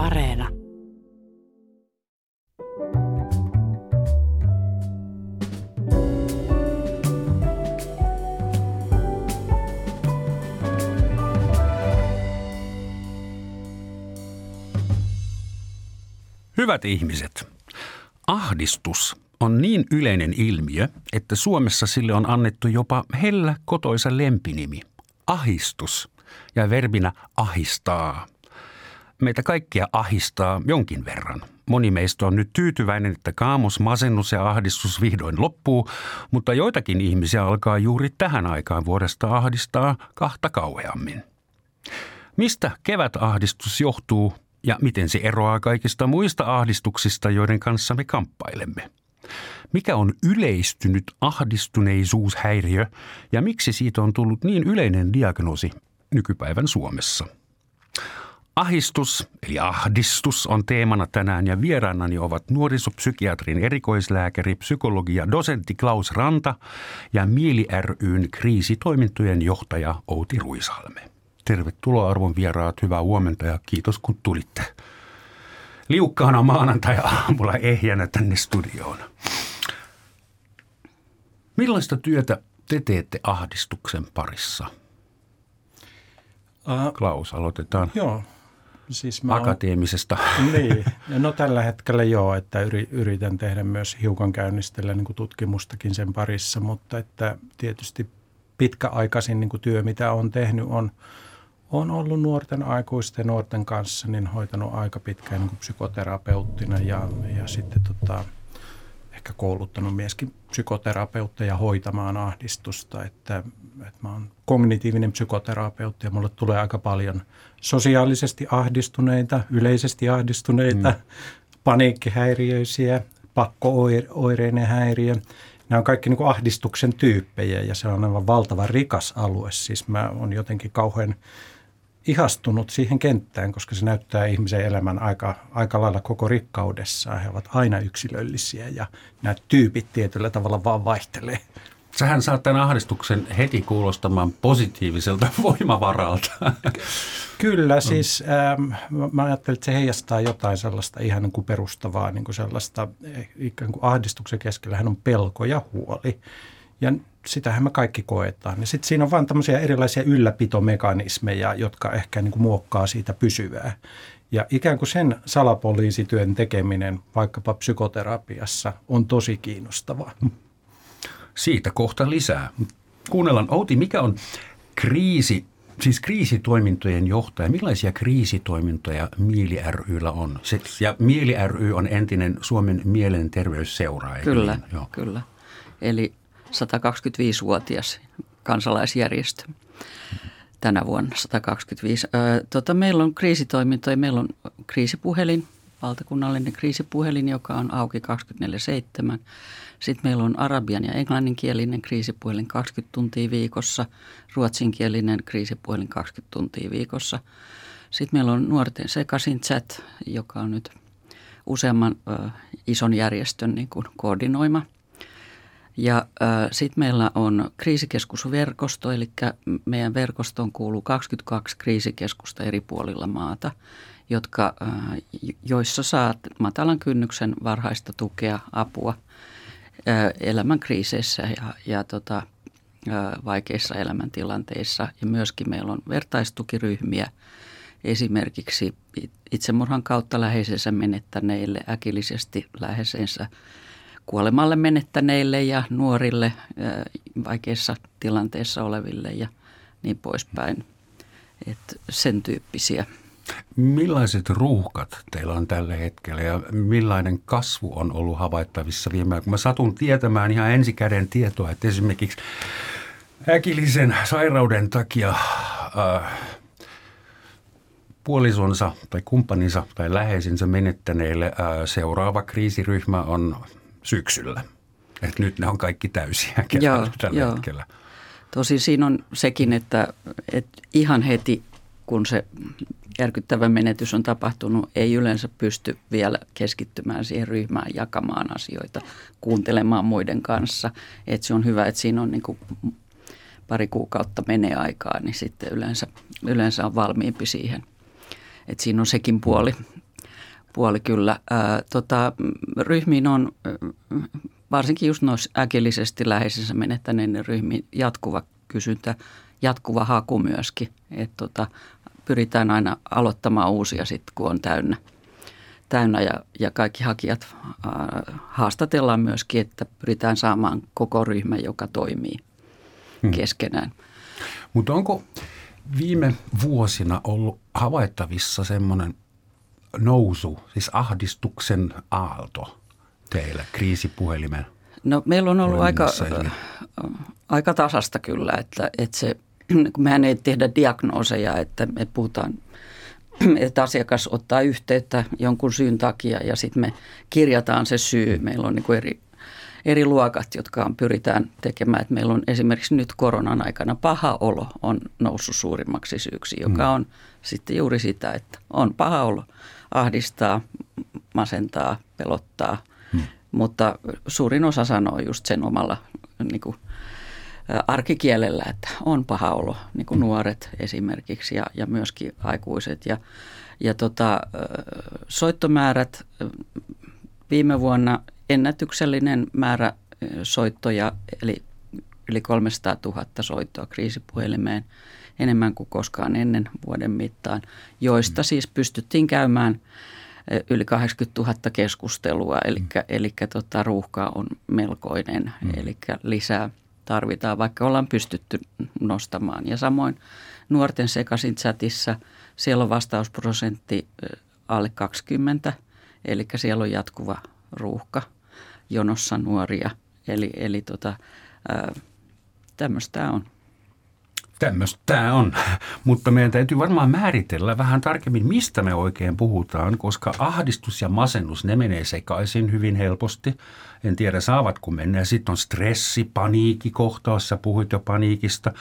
Areena. Hyvät ihmiset, ahdistus on niin yleinen ilmiö, että Suomessa sille on annettu jopa hellä kotoisa lempinimi, ahistus, ja verbinä ahistaa. Meitä kaikkia ahistaa jonkin verran. Moni meistä on nyt tyytyväinen, että kaamos, masennus ja ahdistus vihdoin loppuu, mutta joitakin ihmisiä alkaa juuri tähän aikaan vuodesta ahdistaa kahta kauheammin. Mistä kevätahdistus johtuu ja miten se eroaa kaikista muista ahdistuksista, joiden kanssa me kamppailemme? Mikä on yleistynyt ahdistuneisuushäiriö ja miksi siitä on tullut niin yleinen diagnoosi nykypäivän Suomessa? Ahistus eli ahdistus on teemana tänään ja vieraanani ovat nuorisopsykiatrin erikoislääkäri, psykologi ja dosentti Klaus Ranta ja Mieli ryn kriisitoimintojen johtaja Outi Ruisalme. Tervetuloa arvon vieraat, hyvää huomenta ja kiitos kun tulitte. Liukkaana maanantai-aamulla ehjänä tänne studioon. Millaista työtä te teette ahdistuksen parissa? Klaus, aloitetaan. Joo. Siis mä Akateemisesta. On, niin. No tällä hetkellä joo, että yritän tehdä myös hiukan käynnistellä niin tutkimustakin sen parissa, mutta että tietysti pitkäaikaisin niin työ, mitä olen tehnyt, on – olen ollut nuorten aikuisten nuorten kanssa, niin hoitanut aika pitkään niin psykoterapeuttina ja, ja sitten tota, ehkä kouluttanut myöskin psykoterapeutteja hoitamaan ahdistusta. Että, että mä oon kognitiivinen psykoterapeutti ja mulle tulee aika paljon sosiaalisesti ahdistuneita, yleisesti ahdistuneita, mm. paniikkihäiriöisiä, pakkooireinen häiriö. Nämä on kaikki niin kuin ahdistuksen tyyppejä ja se on aivan valtava rikas alue. Siis mä oon jotenkin kauhean ihastunut siihen kenttään, koska se näyttää ihmisen elämän aika, aika lailla koko rikkaudessaan. He ovat aina yksilöllisiä ja nämä tyypit tietyllä tavalla vaan vaihtelee. Sähän saat tämän ahdistuksen heti kuulostamaan positiiviselta voimavaralta. Kyllä, siis ähm, mä ajattelin, että se heijastaa jotain sellaista ihan niin kuin perustavaa, niin kuin sellaista eh, ikään kuin ahdistuksen keskellä hän on pelko ja huoli. Ja sitähän me kaikki koetaan. Ja sitten siinä on vain tämmöisiä erilaisia ylläpitomekanismeja, jotka ehkä niin kuin muokkaa siitä pysyvää. Ja ikään kuin sen salapoliisityön tekeminen vaikkapa psykoterapiassa on tosi kiinnostavaa. Siitä kohta lisää. Kuunnellaan, Outi, mikä on kriisi, siis kriisitoimintojen johtaja? Millaisia kriisitoimintoja Mieli ryllä on? Se, ja Mieli ry on entinen Suomen mielenterveysseura. Kyllä, niin? Joo. kyllä. Eli 125-vuotias kansalaisjärjestö tänä vuonna 125. tota, meillä on kriisitoimintoja, meillä on kriisipuhelin, valtakunnallinen kriisipuhelin, joka on auki 24-7. Sitten meillä on arabian ja englanninkielinen kriisipuhelin 20 tuntia viikossa, ruotsinkielinen kriisipuhelin 20 tuntia viikossa. Sitten meillä on nuorten sekaisin chat, joka on nyt useamman ö, ison järjestön niin kuin koordinoima – ja äh, sitten meillä on kriisikeskusverkosto, eli meidän verkostoon kuuluu 22 kriisikeskusta eri puolilla maata, jotka, äh, joissa saat matalan kynnyksen varhaista tukea, apua äh, elämän kriiseissä ja, ja tota, äh, vaikeissa elämäntilanteissa. Ja myöskin meillä on vertaistukiryhmiä esimerkiksi itsemurhan kautta läheisensä menettäneille, äkillisesti läheisensä kuolemalle menettäneille ja nuorille vaikeissa tilanteissa oleville ja niin poispäin. Et sen tyyppisiä. Millaiset ruuhkat teillä on tällä hetkellä ja millainen kasvu on ollut havaittavissa viime aikoina? Mä satun tietämään ihan ensikäden tietoa, että esimerkiksi äkillisen sairauden takia äh, puolisonsa tai kumppaninsa tai läheisensä menettäneille äh, seuraava kriisiryhmä on syksyllä. Et nyt ne on kaikki täysiä joo, tällä joo. hetkellä. Tosi siinä on sekin, että, että ihan heti kun se järkyttävä menetys on tapahtunut, ei yleensä pysty vielä keskittymään siihen ryhmään, jakamaan asioita, kuuntelemaan muiden kanssa. Että se on hyvä, että siinä on niin kuin pari kuukautta menee aikaa, niin sitten yleensä, yleensä on valmiimpi siihen. Että siinä on sekin puoli. Puoli kyllä. Ää, tota, ryhmiin on varsinkin just noissa äkillisesti läheisessä menettäneiden ryhmiin jatkuva kysyntä, jatkuva haku myöskin. Et tota, pyritään aina aloittamaan uusia sitten, kun on täynnä, täynnä ja, ja kaikki hakijat ää, haastatellaan myöskin, että pyritään saamaan koko ryhmä, joka toimii hmm. keskenään. Mutta onko viime vuosina ollut havaittavissa semmoinen nousu, siis ahdistuksen aalto teillä kriisipuhelimen? No meillä on ollut aika, aika tasasta kyllä, että, että se, kun mehän ei tehdä diagnooseja, että me puhutaan, että asiakas ottaa yhteyttä jonkun syyn takia ja sitten me kirjataan se syy. Meillä on niin eri eri luokat, jotka on, pyritään tekemään. Että meillä on esimerkiksi nyt koronan aikana paha olo on noussut suurimmaksi syyksi, joka mm. on sitten juuri sitä, että on paha olo, ahdistaa, masentaa, pelottaa. Hmm. Mutta suurin osa sanoo just sen omalla niin kuin, arkikielellä, että on paha olo, niin kuin hmm. nuoret esimerkiksi ja, ja myöskin aikuiset. Ja, ja tota, soittomäärät viime vuonna ennätyksellinen määrä soittoja, eli yli 300 000 soittoa kriisipuhelimeen, enemmän kuin koskaan ennen vuoden mittaan, joista mm. siis pystyttiin käymään yli 80 000 keskustelua, eli, mm. eli tota, ruuhka on melkoinen, mm. eli lisää tarvitaan, vaikka ollaan pystytty nostamaan. Ja samoin nuorten sekaisin chatissa, siellä on vastausprosentti alle 20, eli siellä on jatkuva ruuhka – jonossa nuoria. Eli, eli tota, tämmöistä on. Tämmöistä tämä on, mutta meidän täytyy varmaan määritellä vähän tarkemmin, mistä me oikein puhutaan, koska ahdistus ja masennus, ne menee sekaisin hyvin helposti. En tiedä, saavatko mennä. Ja sitten on stressi, paniikki kohtaus, puhuit jo paniikista.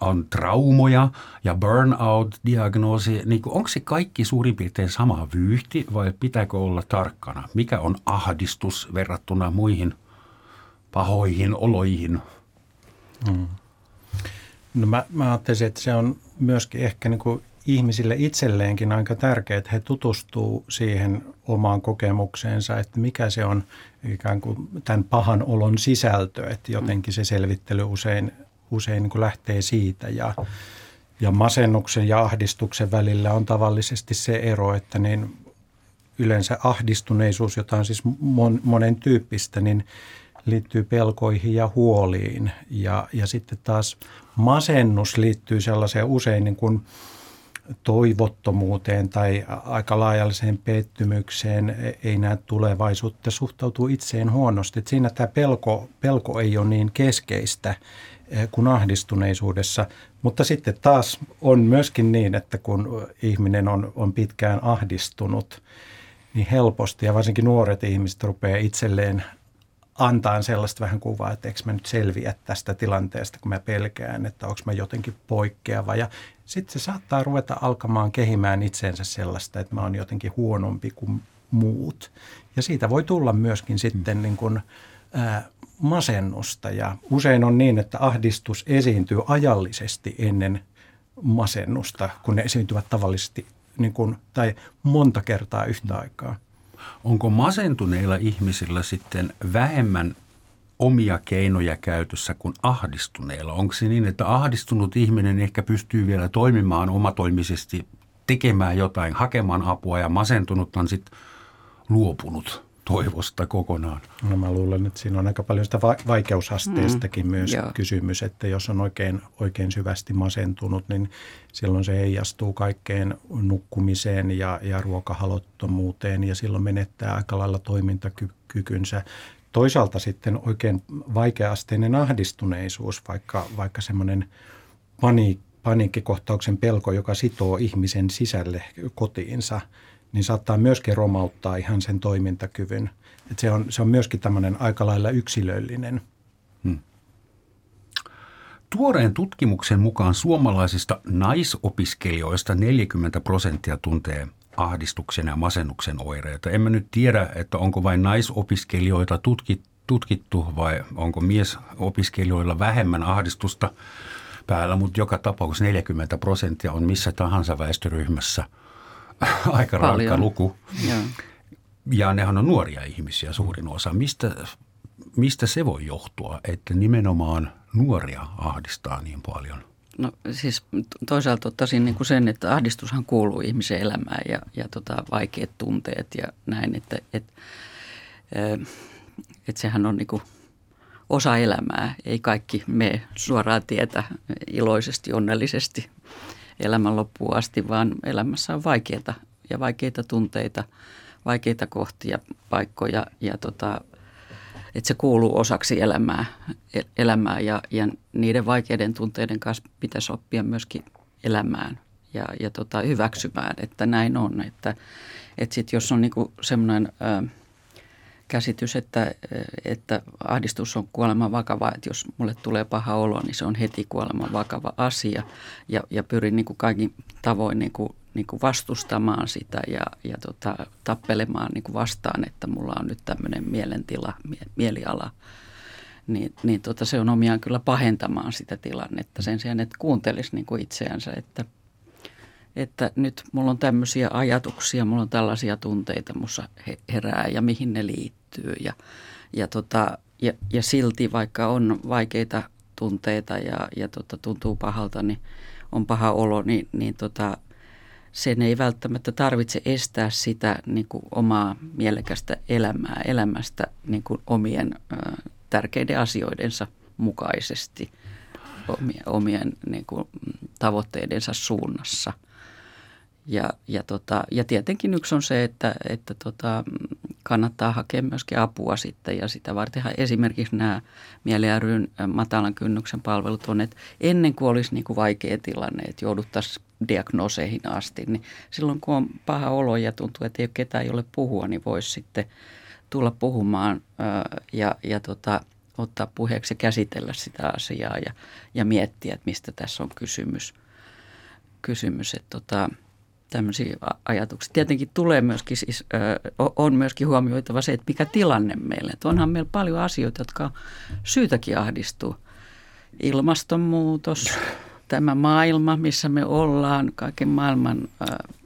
On traumoja ja burnout-diagnoosi. Niin onko se kaikki suurin piirtein sama vyyhti vai pitääkö olla tarkkana? Mikä on ahdistus verrattuna muihin pahoihin oloihin? Hmm. No mä, mä ajattelisin, että se on myöskin ehkä niin kuin ihmisille itselleenkin aika tärkeää, että he tutustuu siihen omaan kokemukseensa, että mikä se on ikään kuin tämän pahan olon sisältö, että jotenkin se selvittely usein, usein niin kuin lähtee siitä ja, ja masennuksen ja ahdistuksen välillä on tavallisesti se ero, että niin yleensä ahdistuneisuus, jota on siis mon, monen tyyppistä, niin liittyy pelkoihin ja huoliin. Ja, ja sitten taas masennus liittyy sellaiseen usein niin kuin toivottomuuteen tai aika laajalliseen pettymykseen, ei näe tulevaisuutta, suhtautuu itseen huonosti. Että siinä tämä pelko, pelko ei ole niin keskeistä eh, kuin ahdistuneisuudessa, mutta sitten taas on myöskin niin, että kun ihminen on, on pitkään ahdistunut, niin helposti ja varsinkin nuoret ihmiset rupeaa itselleen antaa sellaista vähän kuvaa, että eikö mä nyt selviä tästä tilanteesta, kun mä pelkään, että onko mä jotenkin poikkeava. Ja sitten se saattaa ruveta alkamaan kehimään itseensä sellaista, että mä oon jotenkin huonompi kuin muut. Ja siitä voi tulla myöskin sitten niin kuin, ää, masennusta. Ja usein on niin, että ahdistus esiintyy ajallisesti ennen masennusta, kun ne esiintyvät tavallisesti niin kuin, tai monta kertaa yhtä aikaa. Onko masentuneilla ihmisillä sitten vähemmän omia keinoja käytössä kuin ahdistuneilla? Onko se niin, että ahdistunut ihminen ehkä pystyy vielä toimimaan omatoimisesti, tekemään jotain, hakemaan apua ja masentunut on sitten luopunut toivosta kokonaan? No mä luulen, että siinä on aika paljon sitä vaikeusasteestakin mm, myös joo. kysymys, että jos on oikein, oikein syvästi masentunut, niin silloin se heijastuu kaikkeen nukkumiseen ja, ja ruokahalottomuuteen ja silloin menettää aika lailla toimintakykynsä. Toisaalta sitten oikein vaikeasteinen ahdistuneisuus, vaikka, vaikka semmoinen paniik, paniikkikohtauksen pelko, joka sitoo ihmisen sisälle kotiinsa – niin saattaa myöskin romauttaa ihan sen toimintakyvyn. Et se, on, se on myöskin tämmöinen aika lailla yksilöllinen. Hmm. Tuoreen tutkimuksen mukaan suomalaisista naisopiskelijoista 40 prosenttia tuntee ahdistuksen ja masennuksen oireita. Emme nyt tiedä, että onko vain naisopiskelijoita tutkittu vai onko miesopiskelijoilla vähemmän ahdistusta päällä, mutta joka tapauksessa 40 prosenttia on missä tahansa väestöryhmässä – aika rankka luku. Ja nehän on nuoria ihmisiä suurin osa. Mistä, mistä se voi johtua, että nimenomaan nuoria ahdistaa niin paljon? No siis toisaalta ottaisin niin kuin sen, että ahdistushan kuuluu ihmisen elämään ja, ja tota, vaikeat tunteet ja näin, että et, et sehän on niin kuin osa elämää. Ei kaikki me suoraan tietä iloisesti, onnellisesti elämän loppuun asti, vaan elämässä on vaikeita ja vaikeita tunteita, vaikeita kohtia, paikkoja ja tota, että se kuuluu osaksi elämää, e-, elämää ja, ja niiden vaikeiden tunteiden kanssa pitäisi oppia myöskin elämään ja, ja tota, hyväksymään, että näin on. Että, että sit jos on niinku semmoinen käsitys, että, että ahdistus on kuoleman vakava, että jos mulle tulee paha olo, niin se on heti kuoleman vakava asia. Ja, ja pyrin niin kuin kaikin tavoin niin kuin, niin kuin vastustamaan sitä ja, ja tota, tappelemaan niin kuin vastaan, että mulla on nyt tämmöinen mielentila, mieliala, niin, niin tota, se on omiaan kyllä pahentamaan sitä tilannetta sen sijaan, että kuuntelisi niin kuin itseänsä, että – että nyt mulla on tämmöisiä ajatuksia, mulla on tällaisia tunteita mussa herää ja mihin ne liittyy. Ja, ja, tota, ja, ja silti vaikka on vaikeita tunteita ja, ja tota, tuntuu pahalta, niin on paha olo, niin, niin tota, sen ei välttämättä tarvitse estää sitä niin kuin omaa mielekästä elämää, elämästä niin kuin omien ö, tärkeiden asioidensa mukaisesti, omien, omien niin kuin, tavoitteidensa suunnassa – ja, ja, tota, ja tietenkin yksi on se, että, että tota, kannattaa hakea myöskin apua sitten ja sitä vartenhan esimerkiksi nämä Mieli ryn matalan kynnyksen palvelut on, että ennen kuin olisi niin kuin vaikea tilanne, että jouduttaisiin diagnoseihin asti, niin silloin kun on paha olo ja tuntuu, että ei ole ketään, jolle puhua, niin voisi sitten tulla puhumaan ja, ja tota, ottaa puheeksi ja käsitellä sitä asiaa ja, ja miettiä, että mistä tässä on kysymys. kysymys että tota, tämmöisiä ajatuksia. Tietenkin tulee myöskin, siis, on myöskin huomioitava se, että mikä tilanne meillä. Että onhan meillä paljon asioita, jotka on syytäkin ahdistua. Ilmastonmuutos, tämä maailma, missä me ollaan, kaiken maailman...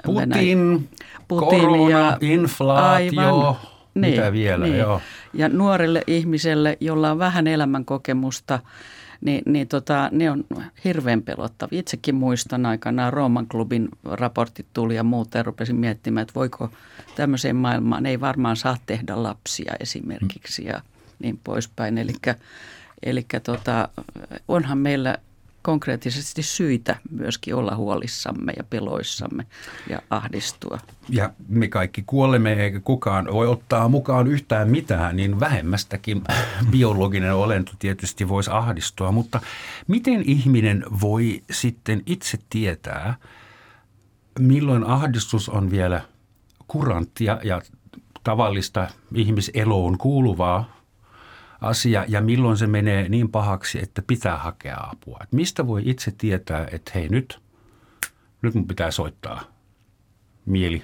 Putin, Putin korona, ja, inflaatio, aivan, mitä niin, vielä, niin. joo. Ja nuorelle ihmiselle, jolla on vähän elämänkokemusta, niin, niin tota, ne on hirveän pelottavia. Itsekin muistan aikanaan Rooman klubin raportit tuli ja muut ja rupesin miettimään, että voiko tämmöiseen maailmaan, ei varmaan saa tehdä lapsia esimerkiksi ja niin poispäin. Eli tota, onhan meillä konkreettisesti syitä myöskin olla huolissamme ja peloissamme ja ahdistua. Ja me kaikki kuolemme eikä kukaan voi ottaa mukaan yhtään mitään, niin vähemmästäkin biologinen olento tietysti voisi ahdistua. Mutta miten ihminen voi sitten itse tietää, milloin ahdistus on vielä kuranttia ja tavallista ihmiseloon kuuluvaa asia ja milloin se menee niin pahaksi, että pitää hakea apua. Et mistä voi itse tietää, että hei nyt, nyt mun pitää soittaa mieli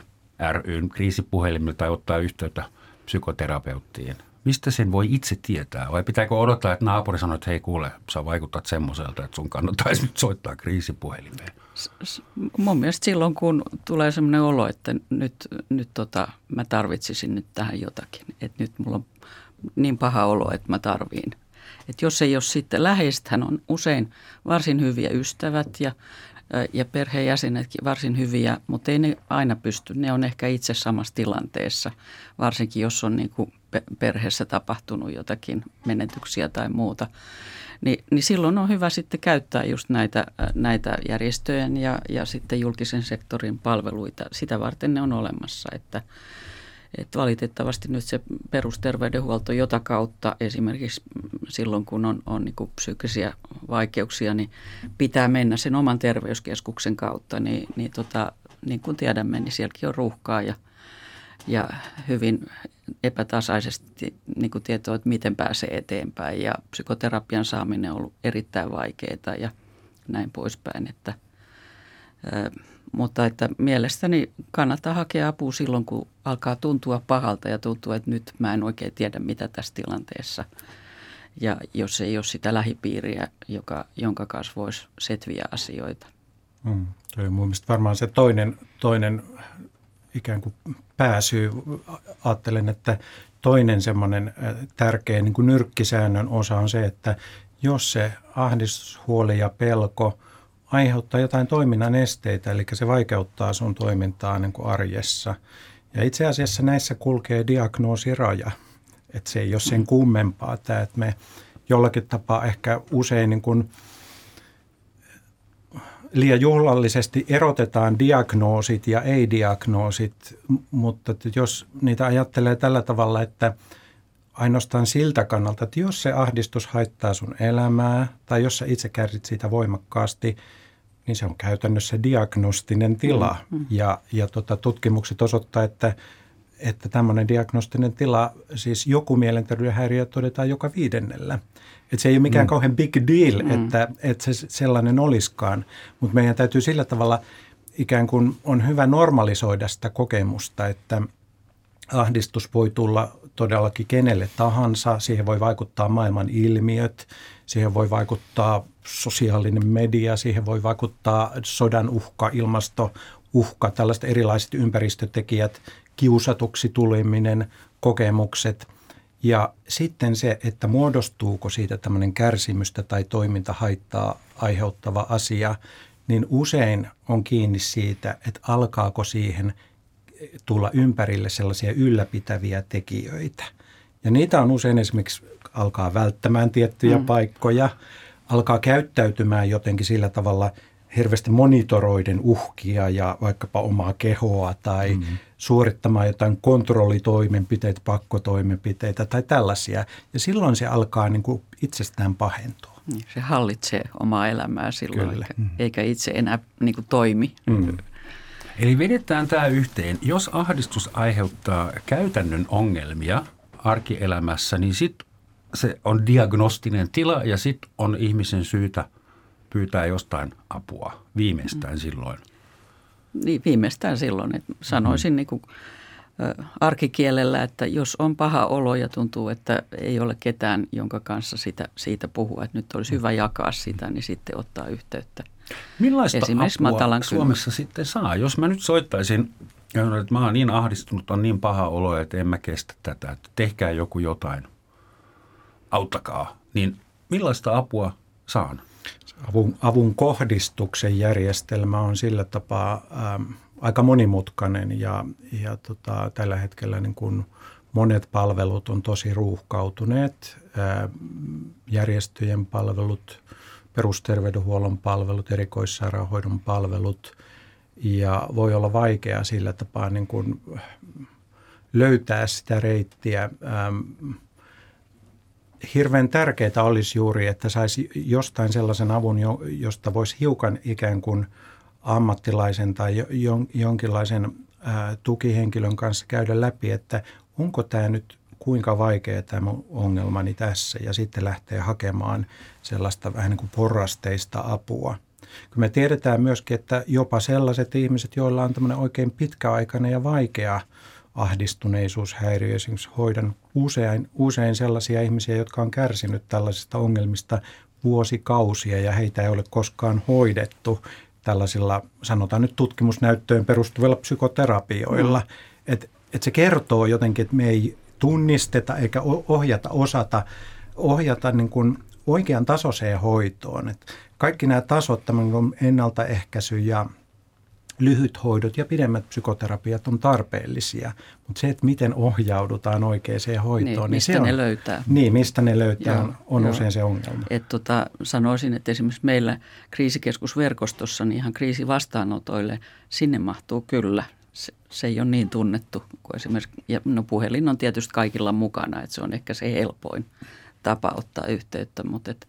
ryn kriisipuhelimelle tai ottaa yhteyttä psykoterapeuttiin. Mistä sen voi itse tietää? Vai pitääkö odottaa, että naapuri sanoo, että hei kuule, sä vaikutat semmoiselta, että sun kannattaisi nyt soittaa kriisipuhelimeen? Mun mielestä silloin, kun tulee semmoinen olo, että nyt, nyt tota, mä tarvitsisin nyt tähän jotakin. Että nyt mulla on niin paha olo, että mä tarviin. Et jos ei ole sitten läheisethän on usein varsin hyviä ystävät ja, ja perheenjäsenetkin varsin hyviä, mutta ei ne aina pysty. Ne on ehkä itse samassa tilanteessa, varsinkin jos on niin kuin perheessä tapahtunut jotakin menetyksiä tai muuta. Ni, niin silloin on hyvä sitten käyttää just näitä, näitä järjestöjen ja, ja sitten julkisen sektorin palveluita. Sitä varten ne on olemassa, että – että valitettavasti nyt se perusterveydenhuolto, jota kautta esimerkiksi silloin, kun on, on niin psyykkisiä vaikeuksia, niin pitää mennä sen oman terveyskeskuksen kautta. Niin, niin, tota, niin kuin tiedämme, niin sielläkin on ruuhkaa ja, ja hyvin epätasaisesti niin kuin tietoa, että miten pääsee eteenpäin. Ja psykoterapian saaminen on ollut erittäin vaikeaa ja näin poispäin, että – mutta että mielestäni kannattaa hakea apua silloin, kun alkaa tuntua pahalta ja tuntuu, että nyt mä en oikein tiedä, mitä tässä tilanteessa. Ja jos ei ole sitä lähipiiriä, joka, jonka kanssa voisi setviä asioita. Mm, toi on mun varmaan se toinen, toinen ikään kuin pääsyä. Ajattelen, että toinen semmoinen tärkeä niin kuin nyrkkisäännön osa on se, että jos se ahdistus, huoli ja pelko aiheuttaa jotain toiminnan esteitä, eli se vaikeuttaa sun toimintaa niin kuin arjessa. Ja itse asiassa näissä kulkee diagnoosiraja, että se ei ole sen kummempaa tämä, että me jollakin tapaa ehkä usein niin kuin liian juhlallisesti erotetaan diagnoosit ja ei-diagnoosit, mutta jos niitä ajattelee tällä tavalla, että ainoastaan siltä kannalta, että jos se ahdistus haittaa sun elämää tai jos sä itse kärsit siitä voimakkaasti, niin se on käytännössä diagnostinen tila. Mm, mm. Ja, ja tota, tutkimukset osoittaa, että että tämmöinen diagnostinen tila, siis joku mielenterveyden häiriö todetaan joka viidennellä. Että se ei ole mikään mm. kauhean big deal, mm. että, että se sellainen olisikaan, mutta meidän täytyy sillä tavalla ikään kuin on hyvä normalisoida sitä kokemusta, että ahdistus voi tulla todellakin kenelle tahansa. Siihen voi vaikuttaa maailman ilmiöt, siihen voi vaikuttaa sosiaalinen media, siihen voi vaikuttaa sodan uhka, ilmastouhka, tällaiset erilaiset ympäristötekijät, kiusatuksi tuleminen, kokemukset ja sitten se, että muodostuuko siitä tämmöinen kärsimystä tai toimintahaittaa aiheuttava asia, niin usein on kiinni siitä, että alkaako siihen tulla ympärille sellaisia ylläpitäviä tekijöitä. Ja niitä on usein esimerkiksi alkaa välttämään tiettyjä mm. paikkoja, alkaa käyttäytymään jotenkin sillä tavalla – hirveästi monitoroiden uhkia ja vaikkapa omaa kehoa tai mm. suorittamaan jotain kontrollitoimenpiteitä, pakkotoimenpiteitä tai tällaisia. Ja silloin se alkaa niin kuin itsestään pahentua. Niin, se hallitsee omaa elämää silloin, Kyllä. Eikä, mm. eikä itse enää niin kuin toimi. Mm. Eli vedetään tämä yhteen. Jos ahdistus aiheuttaa käytännön ongelmia arkielämässä, niin sitten se on diagnostinen tila ja sitten on ihmisen syytä – pyytää jostain apua viimeistään mm. silloin? Niin, viimeistään silloin. Että sanoisin mm. niin kuin, ä, arkikielellä, että jos on paha olo ja tuntuu, että ei ole ketään, jonka kanssa sitä, siitä puhua, että nyt olisi hyvä jakaa sitä, niin sitten ottaa yhteyttä. Millaista Esimerkiksi apua matalan Suomessa kynnys. sitten saa? Jos mä nyt soittaisin, että mä oon niin ahdistunut, on niin paha olo, että en mä kestä tätä, että tehkää joku jotain, auttakaa, niin millaista apua saan? avun, avun kohdistuksen järjestelmä on sillä tapaa ähm, aika monimutkainen ja, ja tota, tällä hetkellä niin kun monet palvelut on tosi ruuhkautuneet. Äh, järjestöjen palvelut, perusterveydenhuollon palvelut, erikoissairaanhoidon palvelut ja voi olla vaikea sillä tapaa niin kun löytää sitä reittiä ähm, hirveän tärkeää olisi juuri, että saisi jostain sellaisen avun, josta voisi hiukan ikään kuin ammattilaisen tai jonkinlaisen tukihenkilön kanssa käydä läpi, että onko tämä nyt kuinka vaikea tämä ongelmani tässä ja sitten lähtee hakemaan sellaista vähän niin kuin porrasteista apua. Kun me tiedetään myöskin, että jopa sellaiset ihmiset, joilla on tämmöinen oikein pitkäaikainen ja vaikea – ahdistuneisuushäiriö. Esimerkiksi hoidan usein, usein sellaisia ihmisiä, jotka on kärsinyt tällaisista ongelmista vuosikausia ja heitä ei ole koskaan hoidettu tällaisilla, sanotaan nyt tutkimusnäyttöön perustuvilla psykoterapioilla. Mm. Että et se kertoo jotenkin, että me ei tunnisteta eikä ohjata, osata ohjata niin kuin oikean tasoiseen hoitoon. Et kaikki nämä tasot, tämmöinen ennaltaehkäisy ja lyhythoidot ja pidemmät psykoterapiat on tarpeellisia, mutta se, että miten ohjaudutaan oikeaan hoitoon, niin, niin mistä se on, ne löytää. Niin, mistä ne löytää joo, on, on joo. usein se ongelma. Et tota, sanoisin, että esimerkiksi meillä kriisikeskusverkostossa, niin ihan kriisivastaanotoille, sinne mahtuu kyllä. Se, se ei ole niin tunnettu kuin esimerkiksi, ja no puhelin on tietysti kaikilla mukana, että se on ehkä se helpoin tapa ottaa yhteyttä, mutta et,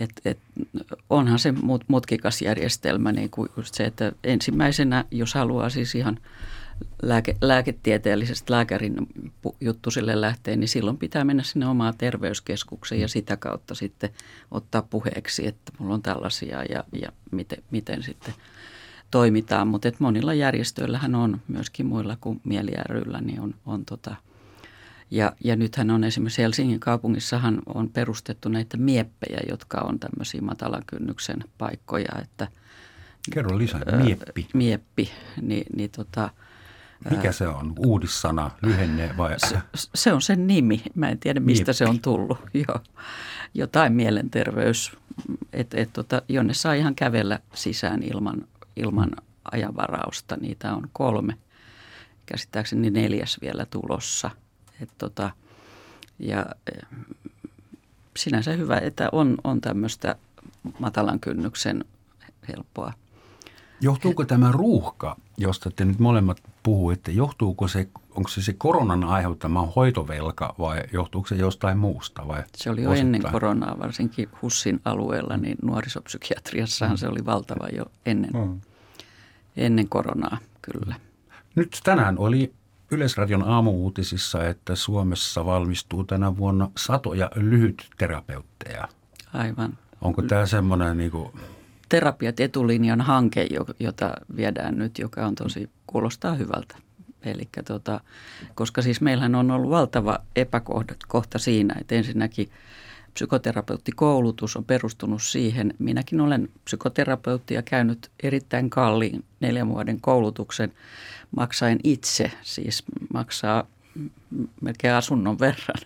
et, et, onhan se mut, mutkikas järjestelmä niin kuin just se, että ensimmäisenä, jos haluaa siis ihan lääke, lääketieteellisestä lääkärin juttusille lähteä, niin silloin pitää mennä sinne omaan terveyskeskukseen ja sitä kautta sitten ottaa puheeksi, että mulla on tällaisia ja, ja miten, miten sitten toimitaan. Mutta monilla järjestöillähän on myöskin muilla kuin mieli niin on, on tota – ja, ja nythän on esimerkiksi Helsingin kaupungissahan on perustettu näitä mieppejä, jotka on tämmöisiä matalan kynnyksen paikkoja. Että, Kerro lisää, mieppi. Mieppi, niin, niin tota, Mikä se on? Uudissana, lyhenne vai? Se, se on sen nimi. Mä en tiedä, mistä Mieppi. se on tullut. Joo. Jotain mielenterveys, että et, tota, jonne saa ihan kävellä sisään ilman, ilman ajanvarausta. Niitä on kolme. Käsittääkseni neljäs vielä tulossa. Et, tota, ja eh, sinänsä hyvä, että on, on tämmöistä matalan kynnyksen helppoa Johtuuko tämä ruuhka, josta te nyt molemmat puhuitte, johtuuko se, onko se se koronan aiheuttama hoitovelka vai johtuuko se jostain muusta? Vai Se oli jo osittain? ennen koronaa, varsinkin HUSin alueella, niin nuorisopsykiatriassahan Mm. se oli valtava jo ennen, Mm. ennen koronaa, kyllä. Nyt tänään oli Yleisradion aamuuutisissa, että Suomessa valmistuu tänä vuonna satoja lyhytterapeutteja. Aivan. Onko tämä semmoinen niin kuin, Terapiat etulinjan hanke, jo- jota viedään nyt, joka on tosi, kuulostaa hyvältä. Eli tota, koska siis meillähän on ollut valtava epäkohta kohta siinä, että ensinnäkin psykoterapeuttikoulutus on perustunut siihen. Minäkin olen psykoterapeutti ja käynyt erittäin kalliin neljän vuoden koulutuksen maksaen itse, siis maksaa melkein asunnon verran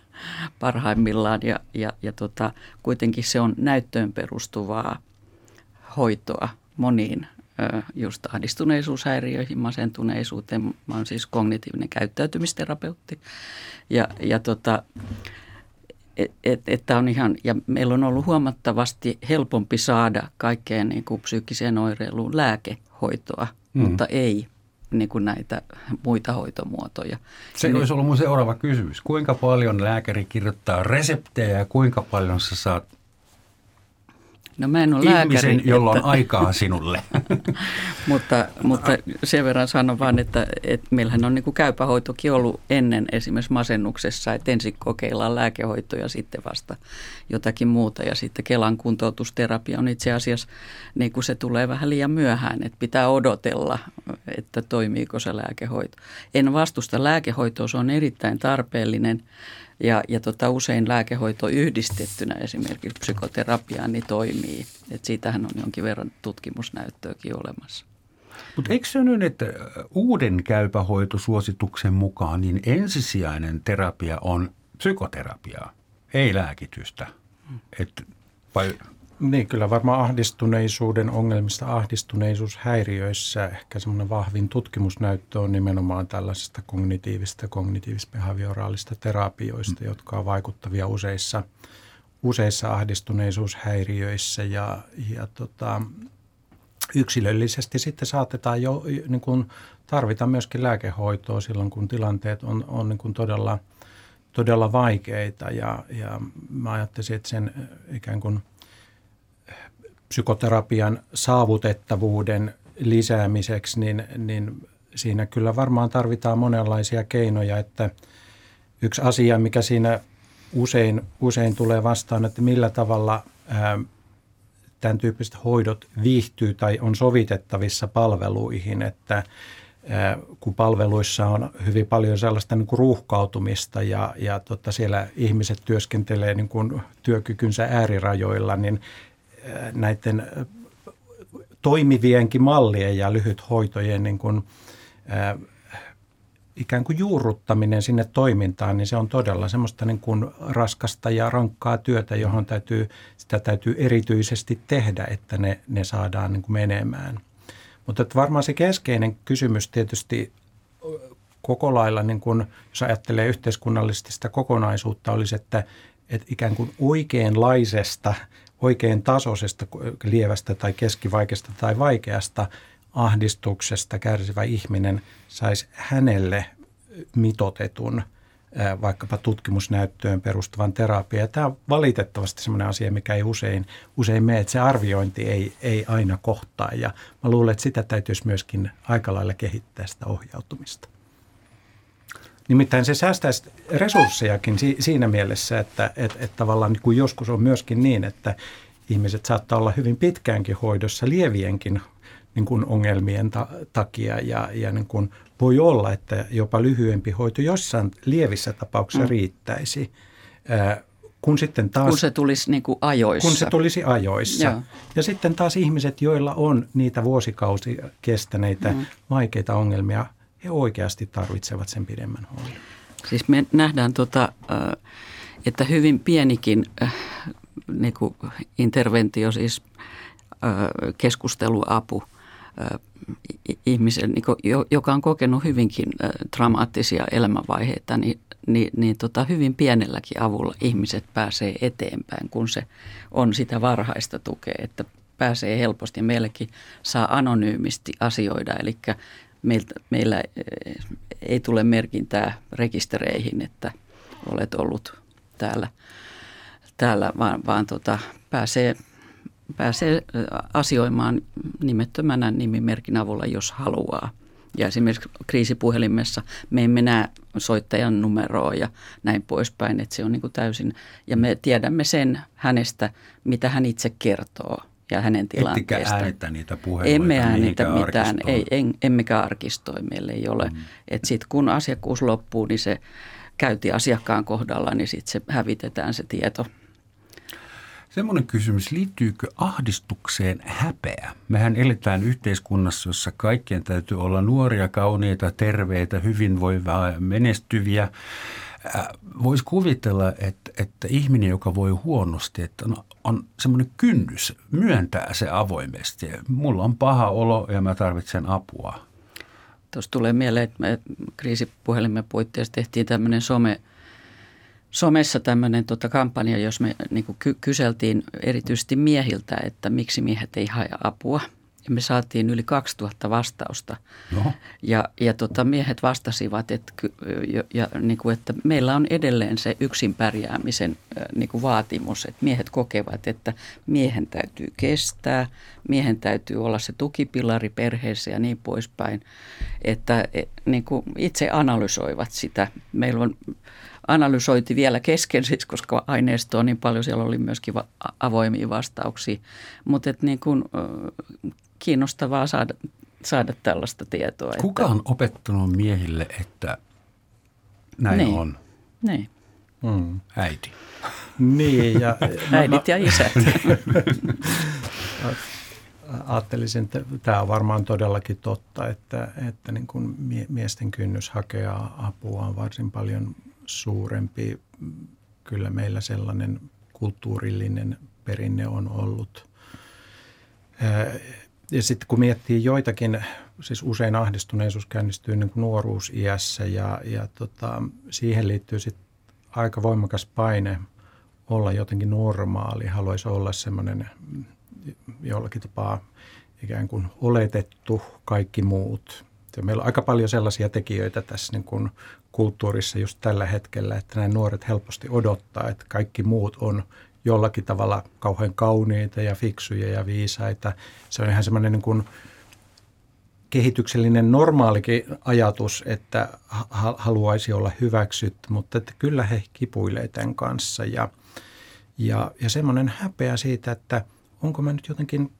parhaimmillaan ja, ja, ja tota, kuitenkin se on näyttöön perustuvaa hoitoa moniin just ahdistuneisuushäiriöihin, masentuneisuuteen. Mä oon siis kognitiivinen käyttäytymisterapeutti. Ja, ja tota, et, et, että on ihan, ja meillä on ollut huomattavasti helpompi saada kaikkeen niin kuin psyykkiseen oireiluun lääkehoitoa, Mm. mutta ei niin kuin näitä muita hoitomuotoja. se Niin- olisi ollut mun seuraava kysymys. Kuinka paljon lääkäri kirjoittaa reseptejä ja kuinka paljon sä saat No mä en ole ihmisen, lääkäri, jolla on että- aikaa sinulle? mutta, mutta sen verran sanon vaan, että, että meillähän on niin kuin käypähoitokin ollut ennen esimerkiksi masennuksessa, että ensin kokeillaan lääkehoitoa ja sitten vasta jotakin muuta. Ja sitten Kelan kuntoutusterapia on itse asiassa, niin kuin se tulee vähän liian myöhään, että pitää odotella, että toimiiko se lääkehoito. En vastusta lääkehoitoa, se on erittäin tarpeellinen. Ja, ja tota, usein lääkehoito yhdistettynä esimerkiksi psykoterapiaan niin toimii. Et siitähän on jonkin verran tutkimusnäyttöäkin olemassa. Mutta eikö se ole niin, että uuden käypähoitosuosituksen mukaan niin ensisijainen terapia on psykoterapiaa, ei lääkitystä? Et, vai, Niin, kyllä varmaan ahdistuneisuuden ongelmista, ahdistuneisuushäiriöissä ehkä semmoinen vahvin tutkimusnäyttö on nimenomaan tällaisesta kognitiivista kognitiivis-behavioraalista terapioista, jotka on vaikuttavia useissa, useissa ahdistuneisuushäiriöissä. Ja, ja tota, yksilöllisesti sitten saatetaan jo niin kuin tarvita myöskin lääkehoitoa silloin, kun tilanteet on, on niin kuin todella, todella vaikeita. Ja, ja mä ajattelisin, että sen ikään kuin psykoterapian saavutettavuuden lisäämiseksi, niin, niin siinä kyllä varmaan tarvitaan monenlaisia keinoja, että yksi asia, mikä siinä usein, usein tulee vastaan, että millä tavalla ää, tämän tyyppiset hoidot viihtyy tai on sovitettavissa palveluihin, että ää, kun palveluissa on hyvin paljon sellaista niin kuin ruuhkautumista ja, ja tota, siellä ihmiset työskentelee niin kuin työkykynsä äärirajoilla, niin näiden toimivienkin mallien ja lyhythoitojen niin kuin, ää, ikään kuin juurruttaminen sinne toimintaan, niin se on todella semmoista niin kuin raskasta ja rankkaa työtä, johon täytyy, sitä täytyy erityisesti tehdä, että ne, ne saadaan niin kuin menemään. Mutta että varmaan se keskeinen kysymys tietysti koko lailla, niin kuin, jos ajattelee yhteiskunnallisesti sitä kokonaisuutta, olisi, että, että ikään kuin oikeanlaisesta, oikein tasoisesta, lievästä tai keskivaikeasta tai vaikeasta ahdistuksesta kärsivä ihminen saisi hänelle mitotetun vaikkapa tutkimusnäyttöön perustuvan terapian. Tämä on valitettavasti sellainen asia, mikä ei usein, usein mene, että se arviointi ei, ei aina kohtaa. Ja mä luulen, että sitä täytyisi myöskin aika lailla kehittää sitä ohjautumista. Nimittäin se säästäisi resurssejakin siinä mielessä, että, että, että tavallaan kun joskus on myöskin niin, että ihmiset saattaa olla hyvin pitkäänkin hoidossa lievienkin niin kuin ongelmien ta- takia ja, ja niin kuin voi olla, että jopa lyhyempi hoito jossain lievissä tapauksissa mm. riittäisi. Ää, kun, sitten taas, kun se tulisi niin kuin ajoissa. Kun se tulisi ajoissa. Joo. Ja sitten taas ihmiset, joilla on niitä vuosikausia kestäneitä mm. vaikeita ongelmia, he oikeasti tarvitsevat sen pidemmän hoidon. Siis me nähdään, tota, että hyvin pienikin niin interventio, siis keskusteluapu ihmisen, niin joka on kokenut hyvinkin dramaattisia elämänvaiheita, niin, niin, niin tota, hyvin pienelläkin avulla ihmiset pääsee eteenpäin, kun se on sitä varhaista tukea, että pääsee helposti. Meilläkin saa anonyymisti asioida, eli meiltä, meillä ei tule merkintää rekistereihin, että olet ollut täällä, täällä vaan, vaan tota, pääsee pääsee asioimaan nimettömänä nimimerkin avulla, jos haluaa. Ja esimerkiksi kriisipuhelimessa me emme näe soittajan numeroa ja näin poispäin, että se on niin kuin täysin, ja me tiedämme sen hänestä, mitä hän itse kertoo ja hänen tilanteestaan. Ettikä äänitä niitä puheluita Emme äänitä mitään, ei, en, emmekä arkistoi, meillä ei ole. Mm. Sitten kun asiakkuus loppuu, niin se käyti asiakkaan kohdalla, niin sitten se hävitetään se tieto – Semmoinen kysymys, liittyykö ahdistukseen häpeä? Mehän eletään yhteiskunnassa, jossa kaikkien täytyy olla nuoria, kauniita, terveitä, hyvinvoivia, menestyviä. Äh, Voisi kuvitella, että, että ihminen, joka voi huonosti, että on, on semmoinen kynnys myöntää se avoimesti. Mulla on paha olo ja mä tarvitsen apua. Tuossa tulee mieleen, että me kriisipuhelimen puitteissa tehtiin tämmöinen some – somessa tämmöinen tota kampanja, jos me niin ky- kyseltiin erityisesti miehiltä, että miksi miehet ei hae apua. Ja me saatiin yli 2000 vastausta. No. Ja, ja tota, miehet vastasivat, että, ja, ja, niin kuin, että meillä on edelleen se yksin pärjäämisen niin kuin vaatimus. Että miehet kokevat, että miehen täytyy kestää, miehen täytyy olla se tukipilari perheessä ja niin poispäin. Että e, niin kuin itse analysoivat sitä. Meillä on analysoiti vielä kesken, siis koska aineistoa on niin paljon, siellä oli myöskin avoimia vastauksia. Mutta niin kuin, kiinnostavaa saada, saada tällaista tietoa. Kuka että, on opettanut miehille, että näin niin, on? Niin. Mm. Äiti. Niin. Ja, Äidit ja isät. ajattelisin, että tämä on varmaan todellakin totta, että, että niin kuin miesten kynnys hakea apua on varsin paljon suurempi. Kyllä meillä sellainen kulttuurillinen perinne on ollut. Ja sitten kun miettii joitakin, siis usein ahdistuneisuus käynnistyy niin kuin nuoruusiässä ja, ja tota, siihen liittyy sitten aika voimakas paine olla jotenkin normaali, haluaisi olla semmoinen jollakin tapaa ikään kuin oletettu kaikki muut. Ja meillä on aika paljon sellaisia tekijöitä tässä niin kuin kulttuurissa just tällä hetkellä, että nämä nuoret helposti odottaa, että kaikki muut on jollakin tavalla kauhean kauniita ja fiksuja ja viisaita. Se on ihan semmoinen niin kehityksellinen normaalikin ajatus, että haluaisi olla hyväksytty, mutta että kyllä he kipuilee tämän kanssa. Ja, ja, ja semmoinen häpeä siitä, että onko mä nyt jotenkin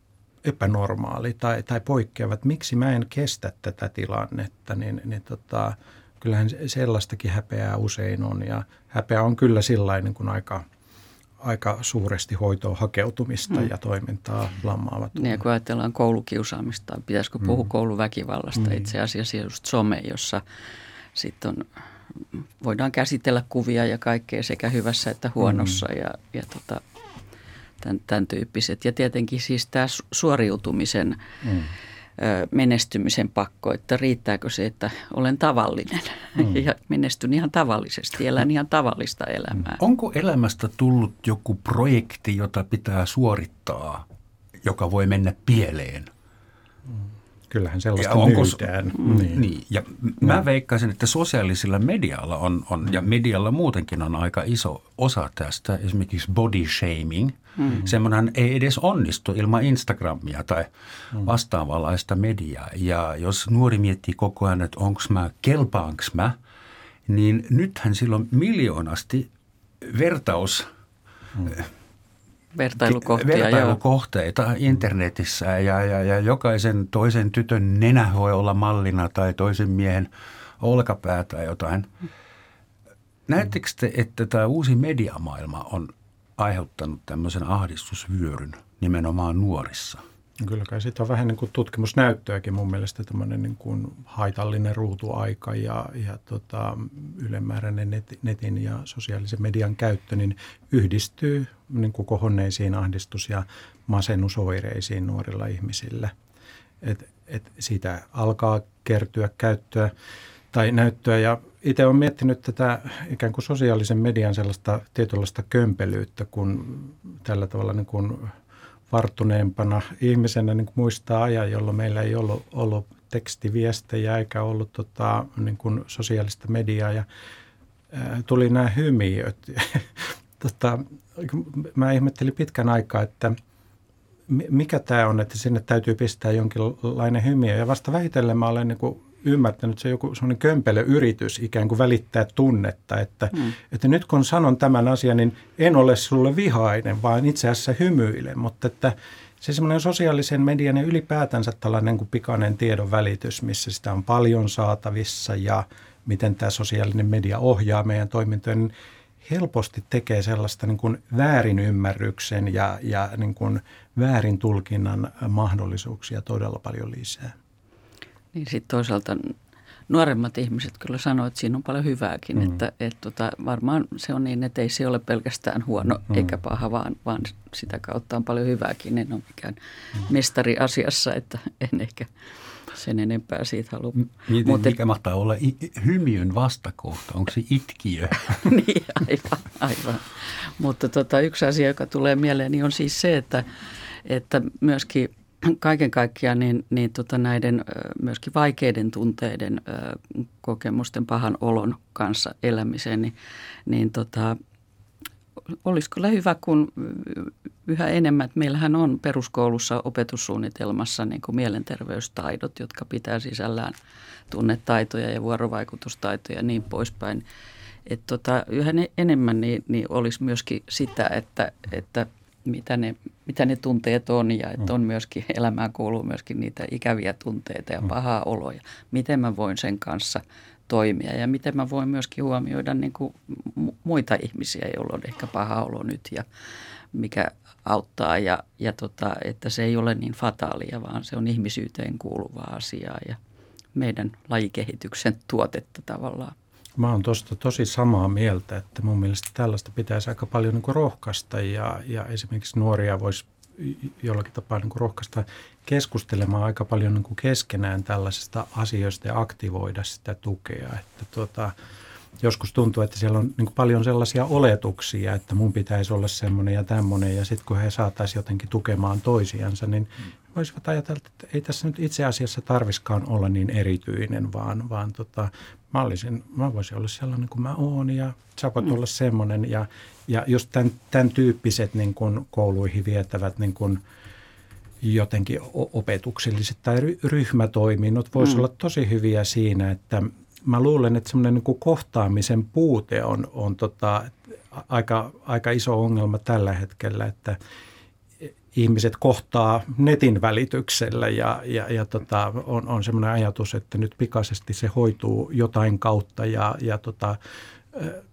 epänormaali tai, tai poikkeava, että miksi mä en kestä tätä tilannetta, niin, niin tota, kyllähän sellaistakin häpeää usein on ja häpeä on kyllä sillainen kuin aika, aika suuresti hoitoon hakeutumista mm. ja toimintaa lammaava tunne. Niin kun ajatellaan koulukiusaamista, pitäisikö mm. puhua kouluväkivallasta, mm. itse asiassa just some, jossa sitten on voidaan käsitellä kuvia ja kaikkea sekä hyvässä että huonossa mm. ja, ja tota, tämän, tämän tyyppiset. Ja tietenkin siis tämä suoriutumisen mm menestymisen pakko, että riittääkö se, että olen tavallinen mm. ja menestyn ihan tavallisesti, elän ihan tavallista elämää. Onko elämästä tullut joku projekti, jota pitää suorittaa, joka voi mennä pieleen? Kyllähän sellaista ja myydään. Mm, niin. niin. Ja mä no. veikkaisin, että sosiaalisella medialla on, on ja medialla muutenkin on aika iso osa tästä, esimerkiksi body shaming. Mm. Semmoinen ei edes onnistu ilman Instagramia tai mm. vastaavanlaista mediaa. Ja jos nuori miettii koko ajan, että onko mä, kelpaanko mä, niin nythän silloin miljoonasti vertaus mm vertailukohtia. Vertailukohteita joo. internetissä ja, ja, ja jokaisen toisen tytön nenä voi olla mallina tai toisen miehen olkapää tai jotain. Näettekö te, että tämä uusi mediamaailma on aiheuttanut tämmöisen ahdistusvyöryn nimenomaan nuorissa? Kyllä kai siitä on vähän niin kuin tutkimusnäyttöäkin mun mielestä tämmöinen niin kuin haitallinen ruutuaika ja, ja tota, ylemmääräinen net, netin ja sosiaalisen median käyttö niin yhdistyy niin kuin kohonneisiin ahdistus- ja masennusoireisiin nuorilla ihmisillä. Et, et siitä alkaa kertyä käyttöä tai näyttöä ja itse olen miettinyt tätä ikään kuin sosiaalisen median sellaista tietynlaista kömpelyyttä, kun tällä tavalla niin kuin – varttuneempana ihmisenä niin muistaa ajan, jolloin meillä ei ollut, ollut tekstiviestejä eikä ollut tota, niin kuin sosiaalista mediaa ja ää, tuli nämä hymiöt. tota, mä ihmettelin pitkän aikaa, että mikä tämä on, että sinne täytyy pistää jonkinlainen hymiö. Ja vasta vähitellen mä olen niin kuin ymmärtänyt, että se on joku semmoinen kömpelö yritys ikään kuin välittää tunnetta, että, mm. että nyt kun sanon tämän asian, niin en ole sulle vihainen, vaan itse asiassa hymyilen, mutta että se semmoinen sosiaalisen median ja ylipäätänsä tällainen kuin pikainen tiedon välitys, missä sitä on paljon saatavissa ja miten tämä sosiaalinen media ohjaa meidän toimintoja, niin helposti tekee sellaista niin kuin väärinymmärryksen ja, ja niin kuin väärin tulkinnan mahdollisuuksia todella paljon lisää. Niin sitten toisaalta nuoremmat ihmiset kyllä sanoo, että siinä on paljon hyvääkin. Mm. Että et tota, varmaan se on niin, että ei se ole pelkästään huono mm. eikä paha, vaan, vaan sitä kautta on paljon hyvääkin. En ole mikään mm. mestari asiassa, että en ehkä sen enempää siitä halua. Mietin, Mutta, mikä mahtaa olla hymiön vastakohta? Onko se itkiö? niin, aivan. aivan. Mutta tota, yksi asia, joka tulee mieleen, niin on siis se, että, että myöskin – kaiken kaikkiaan niin, niin tota näiden myöskin vaikeiden tunteiden kokemusten pahan olon kanssa elämiseen, niin, niin tota, olisi kyllä hyvä, kun yhä enemmän, että meillähän on peruskoulussa opetussuunnitelmassa niin kuin mielenterveystaidot, jotka pitää sisällään tunnetaitoja ja vuorovaikutustaitoja ja niin poispäin. Että tota, yhä enemmän niin, niin olisi myöskin sitä, että, että – mitä ne, mitä ne tunteet on ja että mm. on myöskin, elämään kuuluu myöskin niitä ikäviä tunteita ja mm. pahaa oloja. Miten mä voin sen kanssa toimia ja miten mä voin myöskin huomioida niin kuin muita ihmisiä, joilla on ehkä paha olo nyt ja mikä auttaa ja, ja tota, että se ei ole niin fataalia, vaan se on ihmisyyteen kuuluva asia ja meidän lajikehityksen tuotetta tavallaan. Mä oon tuosta tosi samaa mieltä, että mun mielestä tällaista pitäisi aika paljon niin rohkaista ja, ja esimerkiksi nuoria voisi jollakin tapaa niin rohkaista keskustelemaan aika paljon niin keskenään tällaisista asioista ja aktivoida sitä tukea. Että tuota, joskus tuntuu, että siellä on niin paljon sellaisia oletuksia, että mun pitäisi olla semmoinen ja tämmöinen ja sitten kun he saataisiin jotenkin tukemaan toisiansa, niin voisivat ajatella, että ei tässä nyt itse asiassa tarviskaan olla niin erityinen, vaan, vaan tota, mä, olisin, mä voisin olla sellainen kuin mä oon ja sä voit mm. olla semmoinen. Ja, ja just tämän, tämän tyyppiset niin kuin kouluihin vietävät niin kuin jotenkin opetukselliset tai ryhmätoiminnot voisi mm. olla tosi hyviä siinä, että mä luulen, että semmoinen niin kohtaamisen puute on, on tota, aika, aika iso ongelma tällä hetkellä, että – ihmiset kohtaa netin välityksellä ja, ja, ja tota, on, on semmoinen ajatus, että nyt pikaisesti se hoituu jotain kautta ja, ja tota,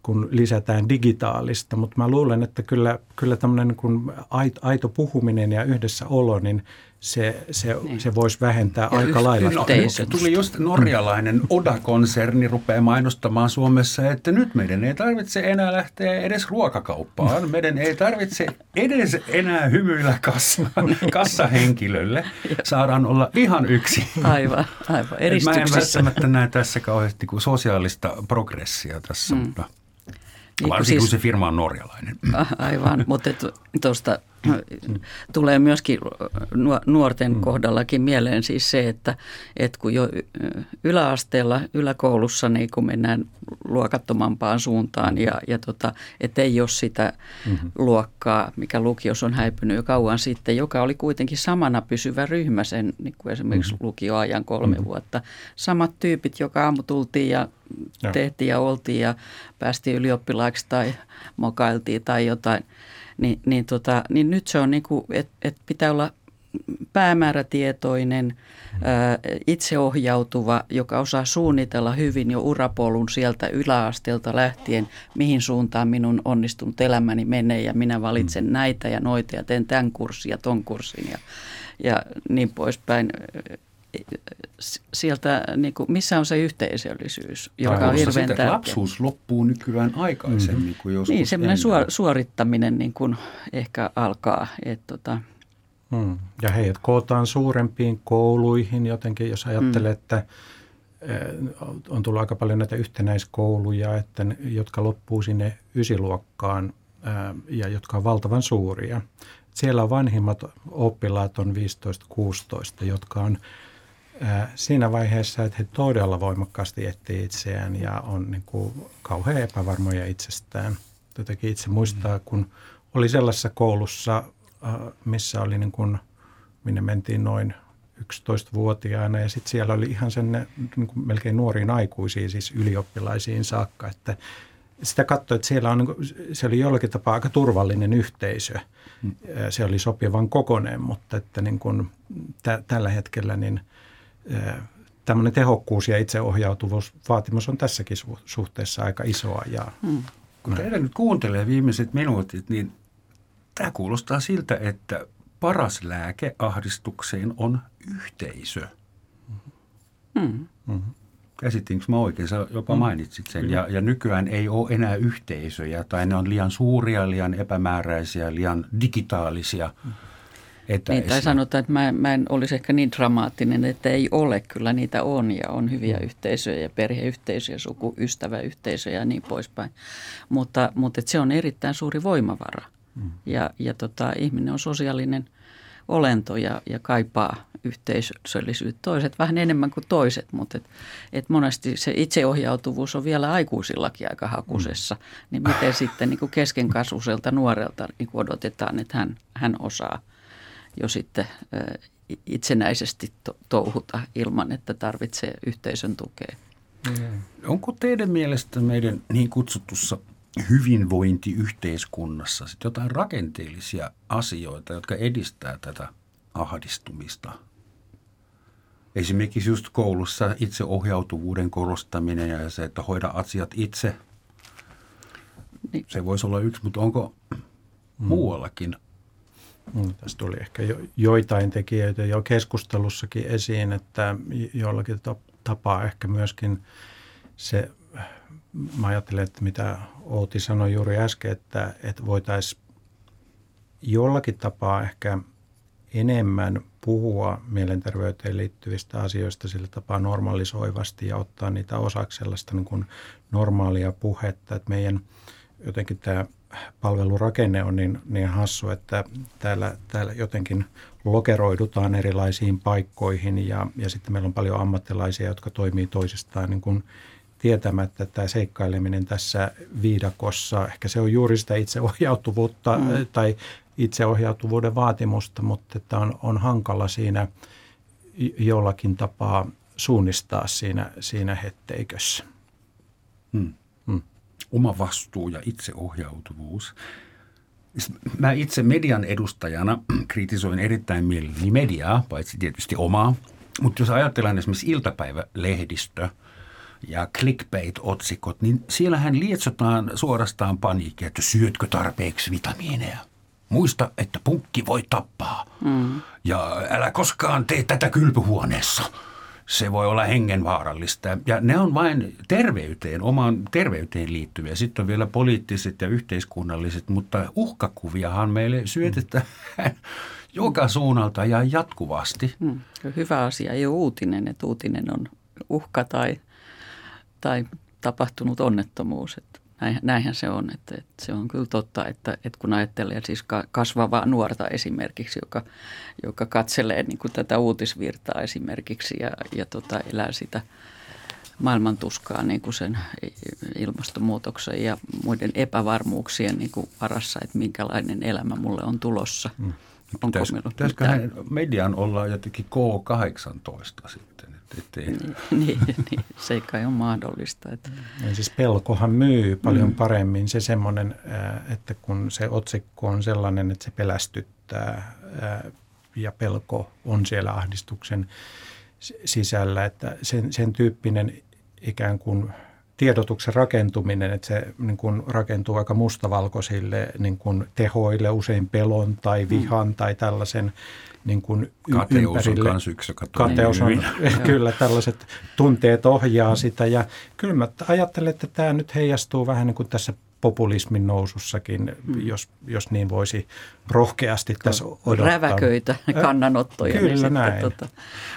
kun lisätään digitaalista, mutta mä luulen, että kyllä, kyllä tämmöinen niin aito, aito puhuminen ja yhdessä olo, niin se, se, niin. se voisi vähentää ja aika lailla. No, tuli just norjalainen Oda-konserni rupeaa mainostamaan Suomessa, että nyt meidän ei tarvitse enää lähteä edes ruokakauppaan. Meidän ei tarvitse edes enää hymyillä kassa, kassahenkilölle. Saadaan olla ihan yksi. Aivan, aivan. Eristyksessä. Mä en välttämättä näe tässä kauheasti kuin sosiaalista progressia tässä. Mm. Niin Varsinkin siis, kun se firma on norjalainen. Aivan, mutta tuosta tulee myöskin nuorten mm. kohdallakin mieleen siis se, että, että kun jo yläasteella, yläkoulussa niin kun mennään luokattomampaan suuntaan ja, ja tota, että ei ole sitä mm-hmm. luokkaa, mikä lukios on häipynyt jo kauan sitten, joka oli kuitenkin samana pysyvä ryhmä sen niin kuin esimerkiksi mm-hmm. lukioajan kolme mm-hmm. vuotta. Samat tyypit, joka aamu tultiin ja ja. tehtiin ja oltiin ja päästiin ylioppilaaksi tai mokailtiin tai jotain – niin, niin, tota, niin nyt se on niin kuin, että et pitää olla päämäärätietoinen, ää, itseohjautuva, joka osaa suunnitella hyvin jo urapolun sieltä yläasteelta lähtien, mihin suuntaan minun onnistunut elämäni menee ja minä valitsen mm. näitä ja noita ja teen tämän kurssin ja ton kurssin ja, ja niin poispäin. Sieltä, niin kuin, missä on se yhteisöllisyys, joka on hirveän tärkeä. lapsuus loppuu nykyään aikaisemmin mm-hmm. kuin joskus Niin, semmoinen suorittaminen niin kuin ehkä alkaa. Että tota, Hmm. Ja heidät kootaan suurempiin kouluihin jotenkin, jos ajattelee, hmm. että eh, on tullut aika paljon näitä yhtenäiskouluja, että ne, jotka loppuu sinne ysiluokkaan eh, ja jotka on valtavan suuria. Siellä on vanhimmat oppilaat on 15-16, jotka on siinä vaiheessa, että he todella voimakkaasti etsii itseään ja on niin kuin kauhean epävarmoja itsestään. Jotenkin itse muistaa, kun oli sellaisessa koulussa, missä oli niin kuin, minne mentiin noin 11-vuotiaana ja sitten siellä oli ihan sen niin kuin melkein nuoriin aikuisiin, siis ylioppilaisiin saakka, että sitä katsoi, että siellä on, niin kuin, se oli jollakin tapaa aika turvallinen yhteisö. Hmm. Se oli sopivan kokoneen, mutta että niin kuin tä, tällä hetkellä niin tämmöinen tehokkuus ja itseohjautuvuus vaatimus on tässäkin suhteessa aika isoa. Ja, hmm. Kun teidän nyt kuuntelee viimeiset minuutit, niin Tämä kuulostaa siltä, että paras lääke ahdistukseen on yhteisö. Mm. Mm-hmm. Käsittiinkö mä oikein? Sä jopa mm. mainitsit sen. Ja, ja nykyään ei ole enää yhteisöjä tai ne on liian suuria, liian epämääräisiä, liian digitaalisia. Mm. Että niin, tai sanotaan, että mä, mä en olisi ehkä niin dramaattinen, että ei ole. Kyllä niitä on ja on hyviä mm. yhteisöjä ja perheyhteisöjä, sukuystäväyhteisöjä ja niin poispäin. Mutta, mutta se on erittäin suuri voimavara. Mm. Ja, ja tota, ihminen on sosiaalinen olento ja, ja kaipaa yhteisöllisyyttä. Toiset vähän enemmän kuin toiset, mutta et, et monesti se itseohjautuvuus on vielä aikuisillakin aika hakusessa. Mm. Niin miten sitten niin kuin keskenkasvuiselta nuorelta niin kuin odotetaan, että hän, hän osaa jo sitten itsenäisesti to, touhuta ilman, että tarvitsee yhteisön tukea. Mm. Onko teidän mielestä meidän niin kutsutussa hyvinvointiyhteiskunnassa sit jotain rakenteellisia asioita, jotka edistää tätä ahdistumista. Esimerkiksi just koulussa itseohjautuvuuden korostaminen ja se, että hoida asiat itse. Niin. Se voisi olla yksi, mutta onko mm. muuallakin? Mm, tässä tuli ehkä jo, joitain tekijöitä jo keskustelussakin esiin, että jollakin tapaa ehkä myöskin se mä ajattelen, että mitä Outi sanoi juuri äsken, että, että voitaisiin jollakin tapaa ehkä enemmän puhua mielenterveyteen liittyvistä asioista sillä tapaa normalisoivasti ja ottaa niitä osaksi sellaista niin kuin normaalia puhetta, että meidän jotenkin tämä palvelurakenne on niin, niin hassu, että täällä, täällä jotenkin lokeroidutaan erilaisiin paikkoihin ja, ja sitten meillä on paljon ammattilaisia, jotka toimii toisistaan niin kuin tietämättä tämä seikkaileminen tässä viidakossa. Ehkä se on juuri sitä itseohjautuvuutta mm. tai itseohjautuvuuden vaatimusta, mutta että on, on hankala siinä jollakin tapaa suunnistaa siinä, siinä hetteikössä. Hmm. Oma vastuu ja itseohjautuvuus. Mä itse median edustajana kritisoin erittäin mielelläni mediaa, paitsi tietysti omaa. Mutta jos ajatellaan esimerkiksi iltapäivälehdistö – ja clickbait-otsikot, niin siellähän lietsotaan suorastaan paniikki, että syötkö tarpeeksi vitamiineja. Muista, että punkki voi tappaa. Mm. Ja älä koskaan tee tätä kylpyhuoneessa. Se voi olla hengenvaarallista. Ja ne on vain terveyteen, omaan terveyteen liittyviä. Sitten on vielä poliittiset ja yhteiskunnalliset, mutta uhkakuviahan meille syötetään mm. joka suunnalta ja jatkuvasti. Mm. Hyvä asia, ei ole uutinen, että uutinen on uhka tai tai tapahtunut onnettomuus. Että näinhän se on, että, että se on kyllä totta, että, että kun ajattelee siis kasvavaa nuorta esimerkiksi, joka, joka katselee niin kuin tätä uutisvirtaa esimerkiksi ja, ja tota, elää sitä maailmantuskaa niin kuin sen ilmastonmuutoksen ja muiden epävarmuuksien niin kuin varassa, että minkälainen elämä mulle on tulossa. Mm. Pitäis, pitäisiköhän median olla jotenkin K18 sitten? Ettei. Niin, niin, niin, se ei kai ole mahdollista. Että. Ja siis pelkohan myy paljon mm. paremmin. Se semmoinen, että kun se otsikko on sellainen, että se pelästyttää ja pelko on siellä ahdistuksen sisällä, että sen, sen tyyppinen ikään kuin tiedotuksen rakentuminen, että se niin kuin rakentuu aika mustavalkoisille niin kuin tehoille, usein pelon tai mm. vihan mm. tai tällaisen niin kuin Kateus ympärille. on yksi, joka Kateus on, kyllä tällaiset tunteet ohjaa sitä ja kyllä mä ajattelen, että tämä nyt heijastuu vähän niin kuin tässä populismin nousussakin, mm. jos, jos niin voisi rohkeasti tässä odottaa. Räväköitä kannanottoja. Kyllä niin näin. Tota.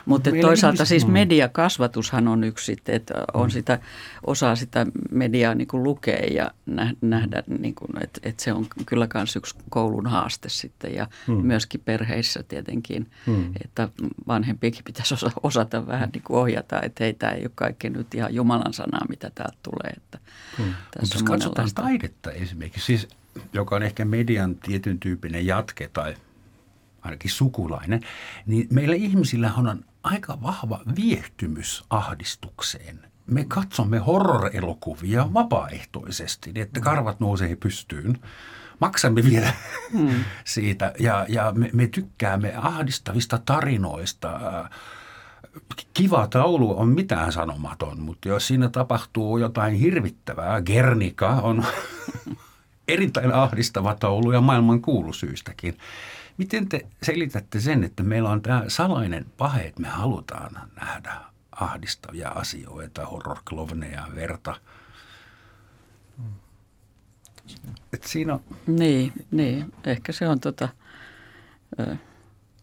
Mutta toisaalta siis mm. mediakasvatushan on yksi, että on mm. sitä, osaa sitä mediaa niin kuin lukea ja nähdä, niin kuin, että, että se on kyllä myös yksi koulun haaste sitten ja mm. myöskin perheissä tietenkin, mm. että vanhempikin pitäisi osa, osata vähän niin kuin ohjata, että hei, tämä ei ole kaikki nyt ihan Jumalan sanaa, mitä täältä tulee. Että mm. Mutta jos katsotaan taidetta esimerkiksi, siis joka on ehkä median tietyn tyyppinen jatke tai ainakin sukulainen, niin meillä ihmisillä on aika vahva viehtymys ahdistukseen. Me katsomme horror-elokuvia vapaaehtoisesti, niin että karvat nousee pystyyn. Maksamme vielä hmm. siitä ja, ja me, me tykkäämme ahdistavista tarinoista. Kiva taulu on mitään sanomaton, mutta jos siinä tapahtuu jotain hirvittävää, Gernika on erittäin ahdistava taulu ja maailman kuulusyystäkin. Miten te selitätte sen, että meillä on tämä salainen pahe, että me halutaan nähdä ahdistavia asioita, horrorklovneja, verta? Et siinä on... Niin, niin, ehkä se on tota,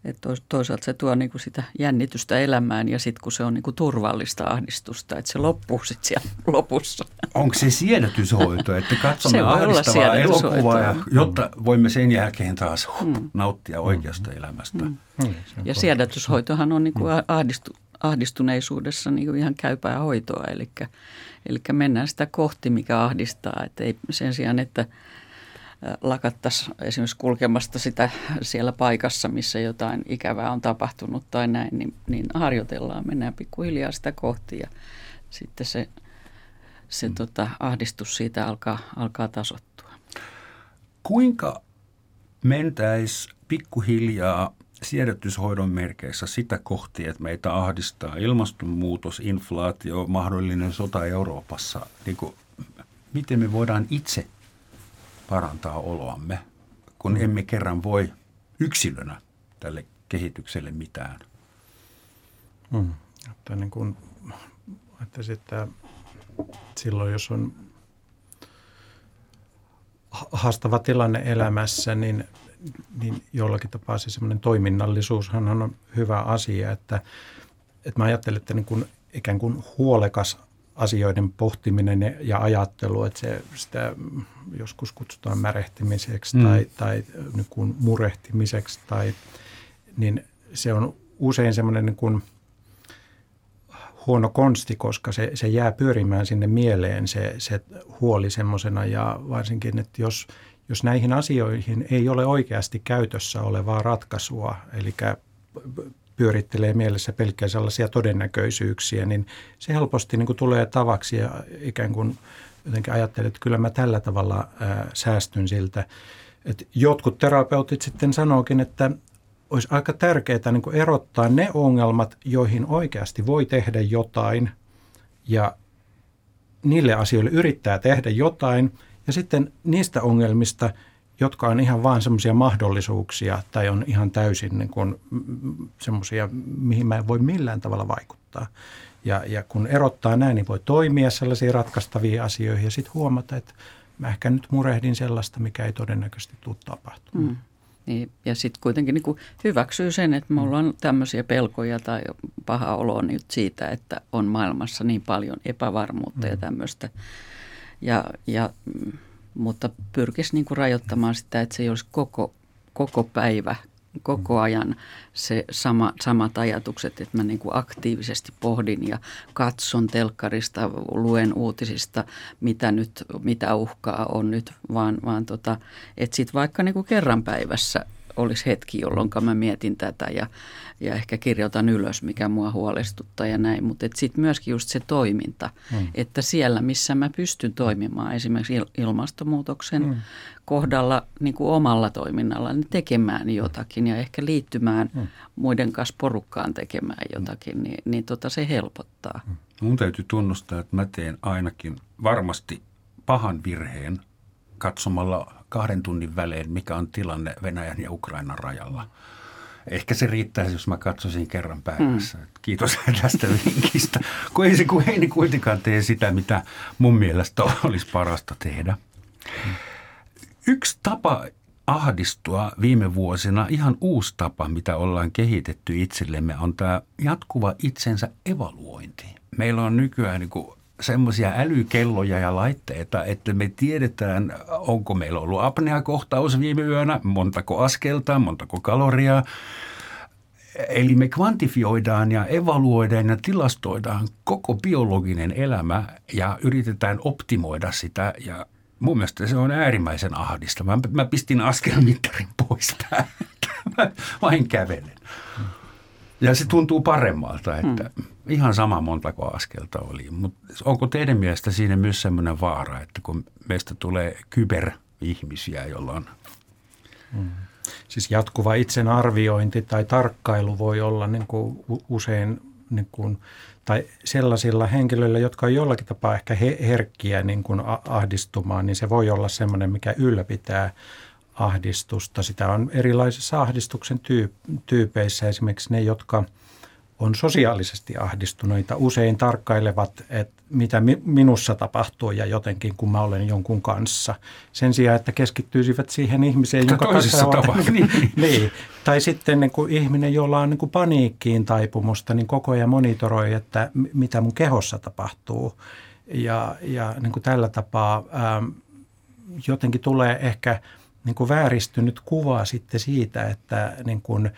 et toisaalta se tuo niinku sitä jännitystä elämään ja sitten kun se on niinku turvallista ahdistusta, että se loppuu sitten siellä lopussa. Onko se siedätyshoito, että katsomme ahdistavaa elokuvaa, ja, jotta voimme sen jälkeen taas hup, mm. nauttia oikeasta mm. elämästä? Mm. Mm. Ja siedätyshoitohan on niinku ahdistu, ahdistuneisuudessa niinku ihan käypää hoitoa, eli, eli mennään sitä kohti, mikä ahdistaa. Et ei sen sijaan, että – lakattaisi esimerkiksi kulkemasta sitä siellä paikassa, missä jotain ikävää on tapahtunut tai näin, niin, niin harjoitellaan, mennään pikkuhiljaa sitä kohti ja sitten se, se mm. tota, ahdistus siitä alkaa, alkaa tasottua. Kuinka mentäisi pikkuhiljaa siedätyshoidon merkeissä sitä kohti, että meitä ahdistaa ilmastonmuutos, inflaatio, mahdollinen sota Euroopassa. Niin kuin, miten me voidaan itse parantaa oloamme, kun mm. emme kerran voi yksilönä tälle kehitykselle mitään. Mm. Että niin kuin, että sitten silloin, jos on haastava tilanne elämässä, niin, niin jollakin tapaa se semmoinen toiminnallisuushan on hyvä asia, että, että mä ajattelen, että niin kuin ikään kuin huolekas asioiden pohtiminen ja ajattelu, että se, sitä joskus kutsutaan märehtimiseksi mm. tai, tai niin murehtimiseksi, tai, niin se on usein semmoinen niin kuin huono konsti, koska se, se jää pyörimään sinne mieleen se, se huoli semmoisena ja varsinkin, että jos, jos näihin asioihin ei ole oikeasti käytössä olevaa ratkaisua, eli pyörittelee mielessä pelkkiä sellaisia todennäköisyyksiä, niin se helposti niin kuin tulee tavaksi ja ikään kuin jotenkin ajattelee, että kyllä mä tällä tavalla ää, säästyn siltä. Et jotkut terapeutit sitten sanookin, että olisi aika tärkeää niin kuin erottaa ne ongelmat, joihin oikeasti voi tehdä jotain ja niille asioille yrittää tehdä jotain ja sitten niistä ongelmista – jotka on ihan vain semmoisia mahdollisuuksia tai on ihan täysin niin kuin semmoisia, mihin mä en voi millään tavalla vaikuttaa. Ja, ja kun erottaa näin, niin voi toimia sellaisiin ratkaistaviin asioihin ja sitten huomata, että mä ehkä nyt murehdin sellaista, mikä ei todennäköisesti tule tapahtumaan. Mm. Niin, ja sitten kuitenkin niin hyväksyy sen, että mulla on tämmöisiä pelkoja tai paha olo nyt siitä, että on maailmassa niin paljon epävarmuutta mm. ja tämmöistä. Ja, ja mutta pyrkisi niin kuin rajoittamaan sitä, että se ei olisi koko, koko päivä, koko mm. ajan se sama, samat ajatukset, että mä niin kuin aktiivisesti pohdin ja katson telkkarista, luen uutisista, mitä nyt, mitä uhkaa on nyt, vaan, vaan tota, että sitten vaikka niin kuin kerran päivässä olisi hetki, jolloin mä mietin tätä ja, ja ehkä kirjoitan ylös, mikä mua huolestuttaa ja näin. Mutta sitten myöskin just se toiminta, mm. että siellä, missä mä pystyn toimimaan esimerkiksi ilmastonmuutoksen mm. kohdalla niin kuin omalla toiminnalla, niin tekemään jotakin ja ehkä liittymään mm. muiden kanssa porukkaan tekemään jotakin, niin, niin tota se helpottaa. Mm. Mun täytyy tunnustaa, että mä teen ainakin varmasti pahan virheen katsomalla kahden tunnin välein, mikä on tilanne Venäjän ja Ukrainan rajalla. Ehkä se riittäisi, jos mä katsoisin kerran päivässä. Hmm. Kiitos tästä vinkistä. Kun ei se kun ei niin kuitenkaan tee sitä, mitä mun mielestä olisi parasta tehdä. Yksi tapa ahdistua viime vuosina, ihan uusi tapa, mitä ollaan kehitetty itsellemme, on tämä jatkuva itsensä evaluointi. Meillä on nykyään niin semmoisia älykelloja ja laitteita, että me tiedetään, onko meillä ollut apneakohtaus viime yönä, montako askelta, montako kaloria. Eli me kvantifioidaan ja evaluoidaan ja tilastoidaan koko biologinen elämä ja yritetään optimoida sitä ja mun mielestä se on äärimmäisen ahdistava. Mä, mä pistin askelmittarin pois täältä. Mä vain kävelen. Ja se tuntuu paremmalta, että hmm. ihan sama montako askelta oli. Mutta onko teidän mielestä siinä myös sellainen vaara, että kun meistä tulee kyberihmisiä, jolla on... Hmm. Siis jatkuva itsen arviointi tai tarkkailu voi olla niin kuin usein niin kuin, tai sellaisilla henkilöillä, jotka on jollakin tapaa ehkä herkkiä niin kuin ahdistumaan, niin se voi olla sellainen, mikä ylläpitää ahdistusta. Sitä on erilaisissa ahdistuksen tyypeissä, esimerkiksi ne, jotka on sosiaalisesti ahdistuneita, usein tarkkailevat, että mitä minussa tapahtuu ja jotenkin, kun mä olen jonkun kanssa. Sen sijaan, että keskittyisivät siihen ihmiseen, jonka kanssa ovat. niin, niin. Tai sitten niin kuin ihminen, jolla on niin kuin paniikkiin taipumusta, niin koko ajan monitoroi, että mitä mun kehossa tapahtuu. Ja, ja niin kuin tällä tapaa ähm, jotenkin tulee ehkä – niin kuin vääristynyt kuva sitten siitä, että niin kuin,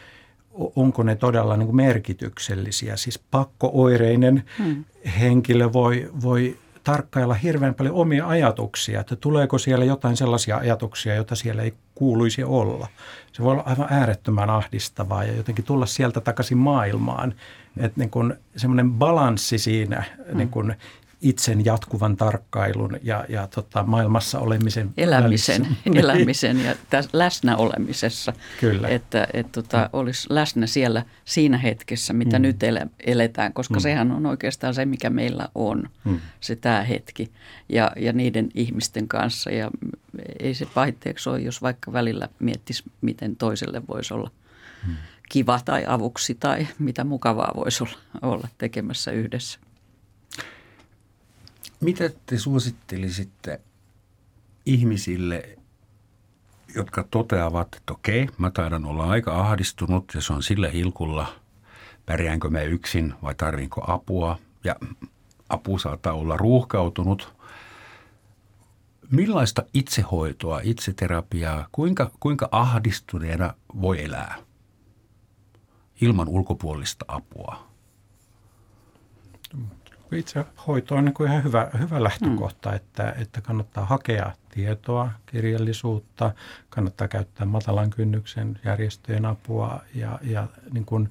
onko ne todella niin kuin merkityksellisiä. Siis pakkooireinen hmm. henkilö voi, voi tarkkailla hirveän paljon omia ajatuksia, että tuleeko siellä jotain sellaisia ajatuksia, joita siellä ei kuuluisi olla. Se voi olla aivan äärettömän ahdistavaa ja jotenkin tulla sieltä takaisin maailmaan. Että niin semmoinen balanssi siinä hmm. niin kuin itsen jatkuvan tarkkailun ja, ja tota, maailmassa olemisen Elämisen, elämisen ja täs, läsnä olemisessa. Kyllä. Että et, tota, mm. olisi läsnä siellä siinä hetkessä, mitä mm. nyt ele, eletään, koska mm. sehän on oikeastaan se, mikä meillä on, mm. se tämä hetki. Ja, ja niiden ihmisten kanssa. Ja ei se pahitteeksi ole, jos vaikka välillä miettisi, miten toiselle voisi olla mm. kiva tai avuksi tai mitä mukavaa voisi olla, olla tekemässä yhdessä. Mitä te suosittelisitte ihmisille, jotka toteavat, että okei, mä taidan olla aika ahdistunut ja se on sillä hilkulla, pärjäänkö mä yksin vai tarvinko apua ja apu saattaa olla ruuhkautunut. Millaista itsehoitoa, itseterapiaa, kuinka, kuinka ahdistuneena voi elää ilman ulkopuolista apua? Itse hoito on niin kuin ihan hyvä, hyvä lähtökohta, mm. että, että kannattaa hakea tietoa, kirjallisuutta, kannattaa käyttää matalan kynnyksen järjestöjen apua ja, ja niin kuin,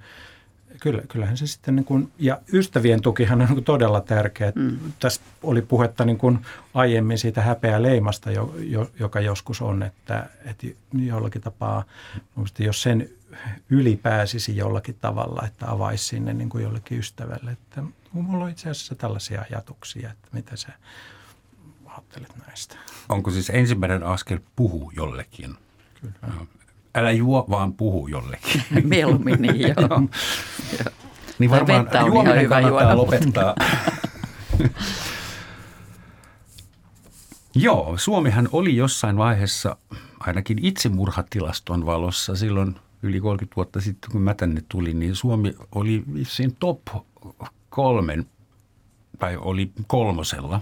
kyllä, kyllähän se sitten, niin kuin, ja ystävien tukihan on niin todella tärkeä. Mm. Tässä oli puhetta niin kuin aiemmin siitä häpeä leimasta, jo, jo, joka joskus on, että, että jollakin tapaa, jos sen ylipääsisi jollakin tavalla, että avaisi sinne niin kuin jollekin ystävälle, että Mulla on itse asiassa tällaisia ajatuksia, että mitä sä ajattelet näistä. Onko siis ensimmäinen askel puhu jollekin? Kyllä. Älä juo, vaan puhu jollekin. Mieluummin niin, joo. joo. Niin varmaan juominen kannattaa juoda, lopettaa. Joo, Suomihan oli jossain vaiheessa ainakin itsemurhatilaston valossa silloin yli 30 vuotta sitten, kun mä tänne tulin, niin Suomi oli vissiin top kolmen, tai oli kolmosella,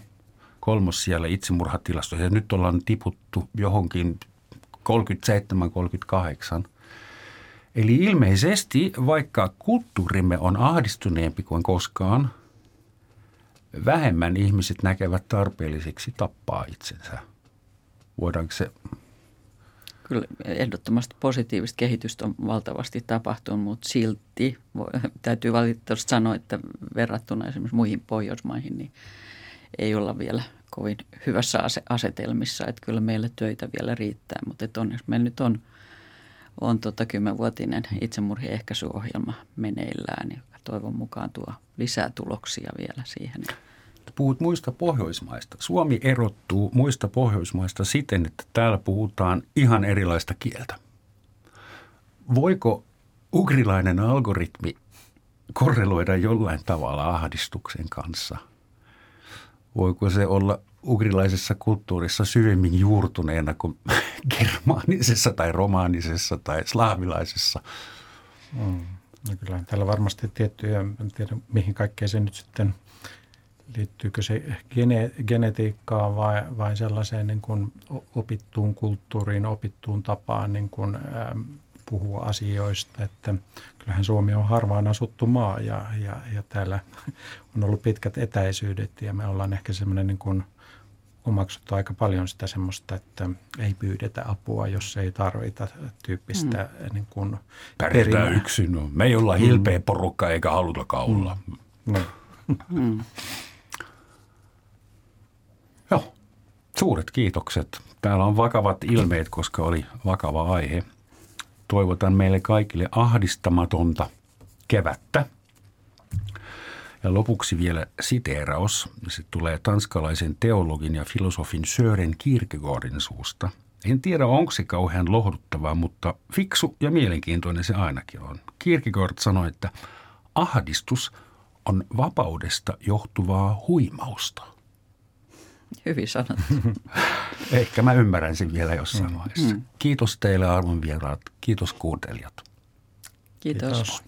kolmos siellä itsemurhatilastossa. Ja nyt ollaan tiputtu johonkin 37-38. Eli ilmeisesti, vaikka kulttuurimme on ahdistuneempi kuin koskaan, vähemmän ihmiset näkevät tarpeelliseksi tappaa itsensä. Voidaanko se kyllä ehdottomasti positiivista kehitystä on valtavasti tapahtunut, mutta silti voi, täytyy valitettavasti sanoa, että verrattuna esimerkiksi muihin Pohjoismaihin, niin ei olla vielä kovin hyvässä asetelmissa, että kyllä meille töitä vielä riittää, mutta että onneksi meillä nyt on, on tota kymmenvuotinen itsemurhien ehkäisyohjelma meneillään, joka toivon mukaan tuo lisää tuloksia vielä siihen. puhut muista Pohjoismaista. Suomi erottuu muista Pohjoismaista siten, että täällä puhutaan ihan erilaista kieltä. Voiko ugrilainen algoritmi korreloida jollain tavalla ahdistuksen kanssa? Voiko se olla ugrilaisessa kulttuurissa syvemmin juurtuneena kuin germaanisessa tai romaanisessa tai slaavilaisessa? Mm. No kyllä täällä varmasti tiettyjä, en tiedä mihin kaikkeen se nyt sitten liittyykö se gene, genetiikkaan vai, vai sellaiseen niin kuin opittuun kulttuuriin, opittuun tapaan niin kuin, ähm, puhua asioista. Että kyllähän Suomi on harvaan asuttu maa ja, ja, ja täällä on ollut pitkät etäisyydet ja me ollaan ehkä semmoinen niin kuin omaksuttu aika paljon sitä semmoista, että ei pyydetä apua, jos ei tarvita tyyppistä mm. niin kuin Pärjätään yksin. No. Me ei olla mm. hilpeä porukka eikä halutakaan olla. Mm. No. Mm. Joo, suuret kiitokset. Täällä on vakavat ilmeet, koska oli vakava aihe. Toivotan meille kaikille ahdistamatonta kevättä. Ja lopuksi vielä siteeraus. Se tulee tanskalaisen teologin ja filosofin Sören Kierkegaardin suusta. En tiedä, onko se kauhean lohduttavaa, mutta fiksu ja mielenkiintoinen se ainakin on. Kierkegaard sanoi, että ahdistus on vapaudesta johtuvaa huimausta. Hyvin sanottu. Ehkä mä ymmärrän sen vielä jossain mm. vaiheessa. Mm. Kiitos teille arvon vieraat. Kiitos kuuntelijat. Kiitos. Kiitos.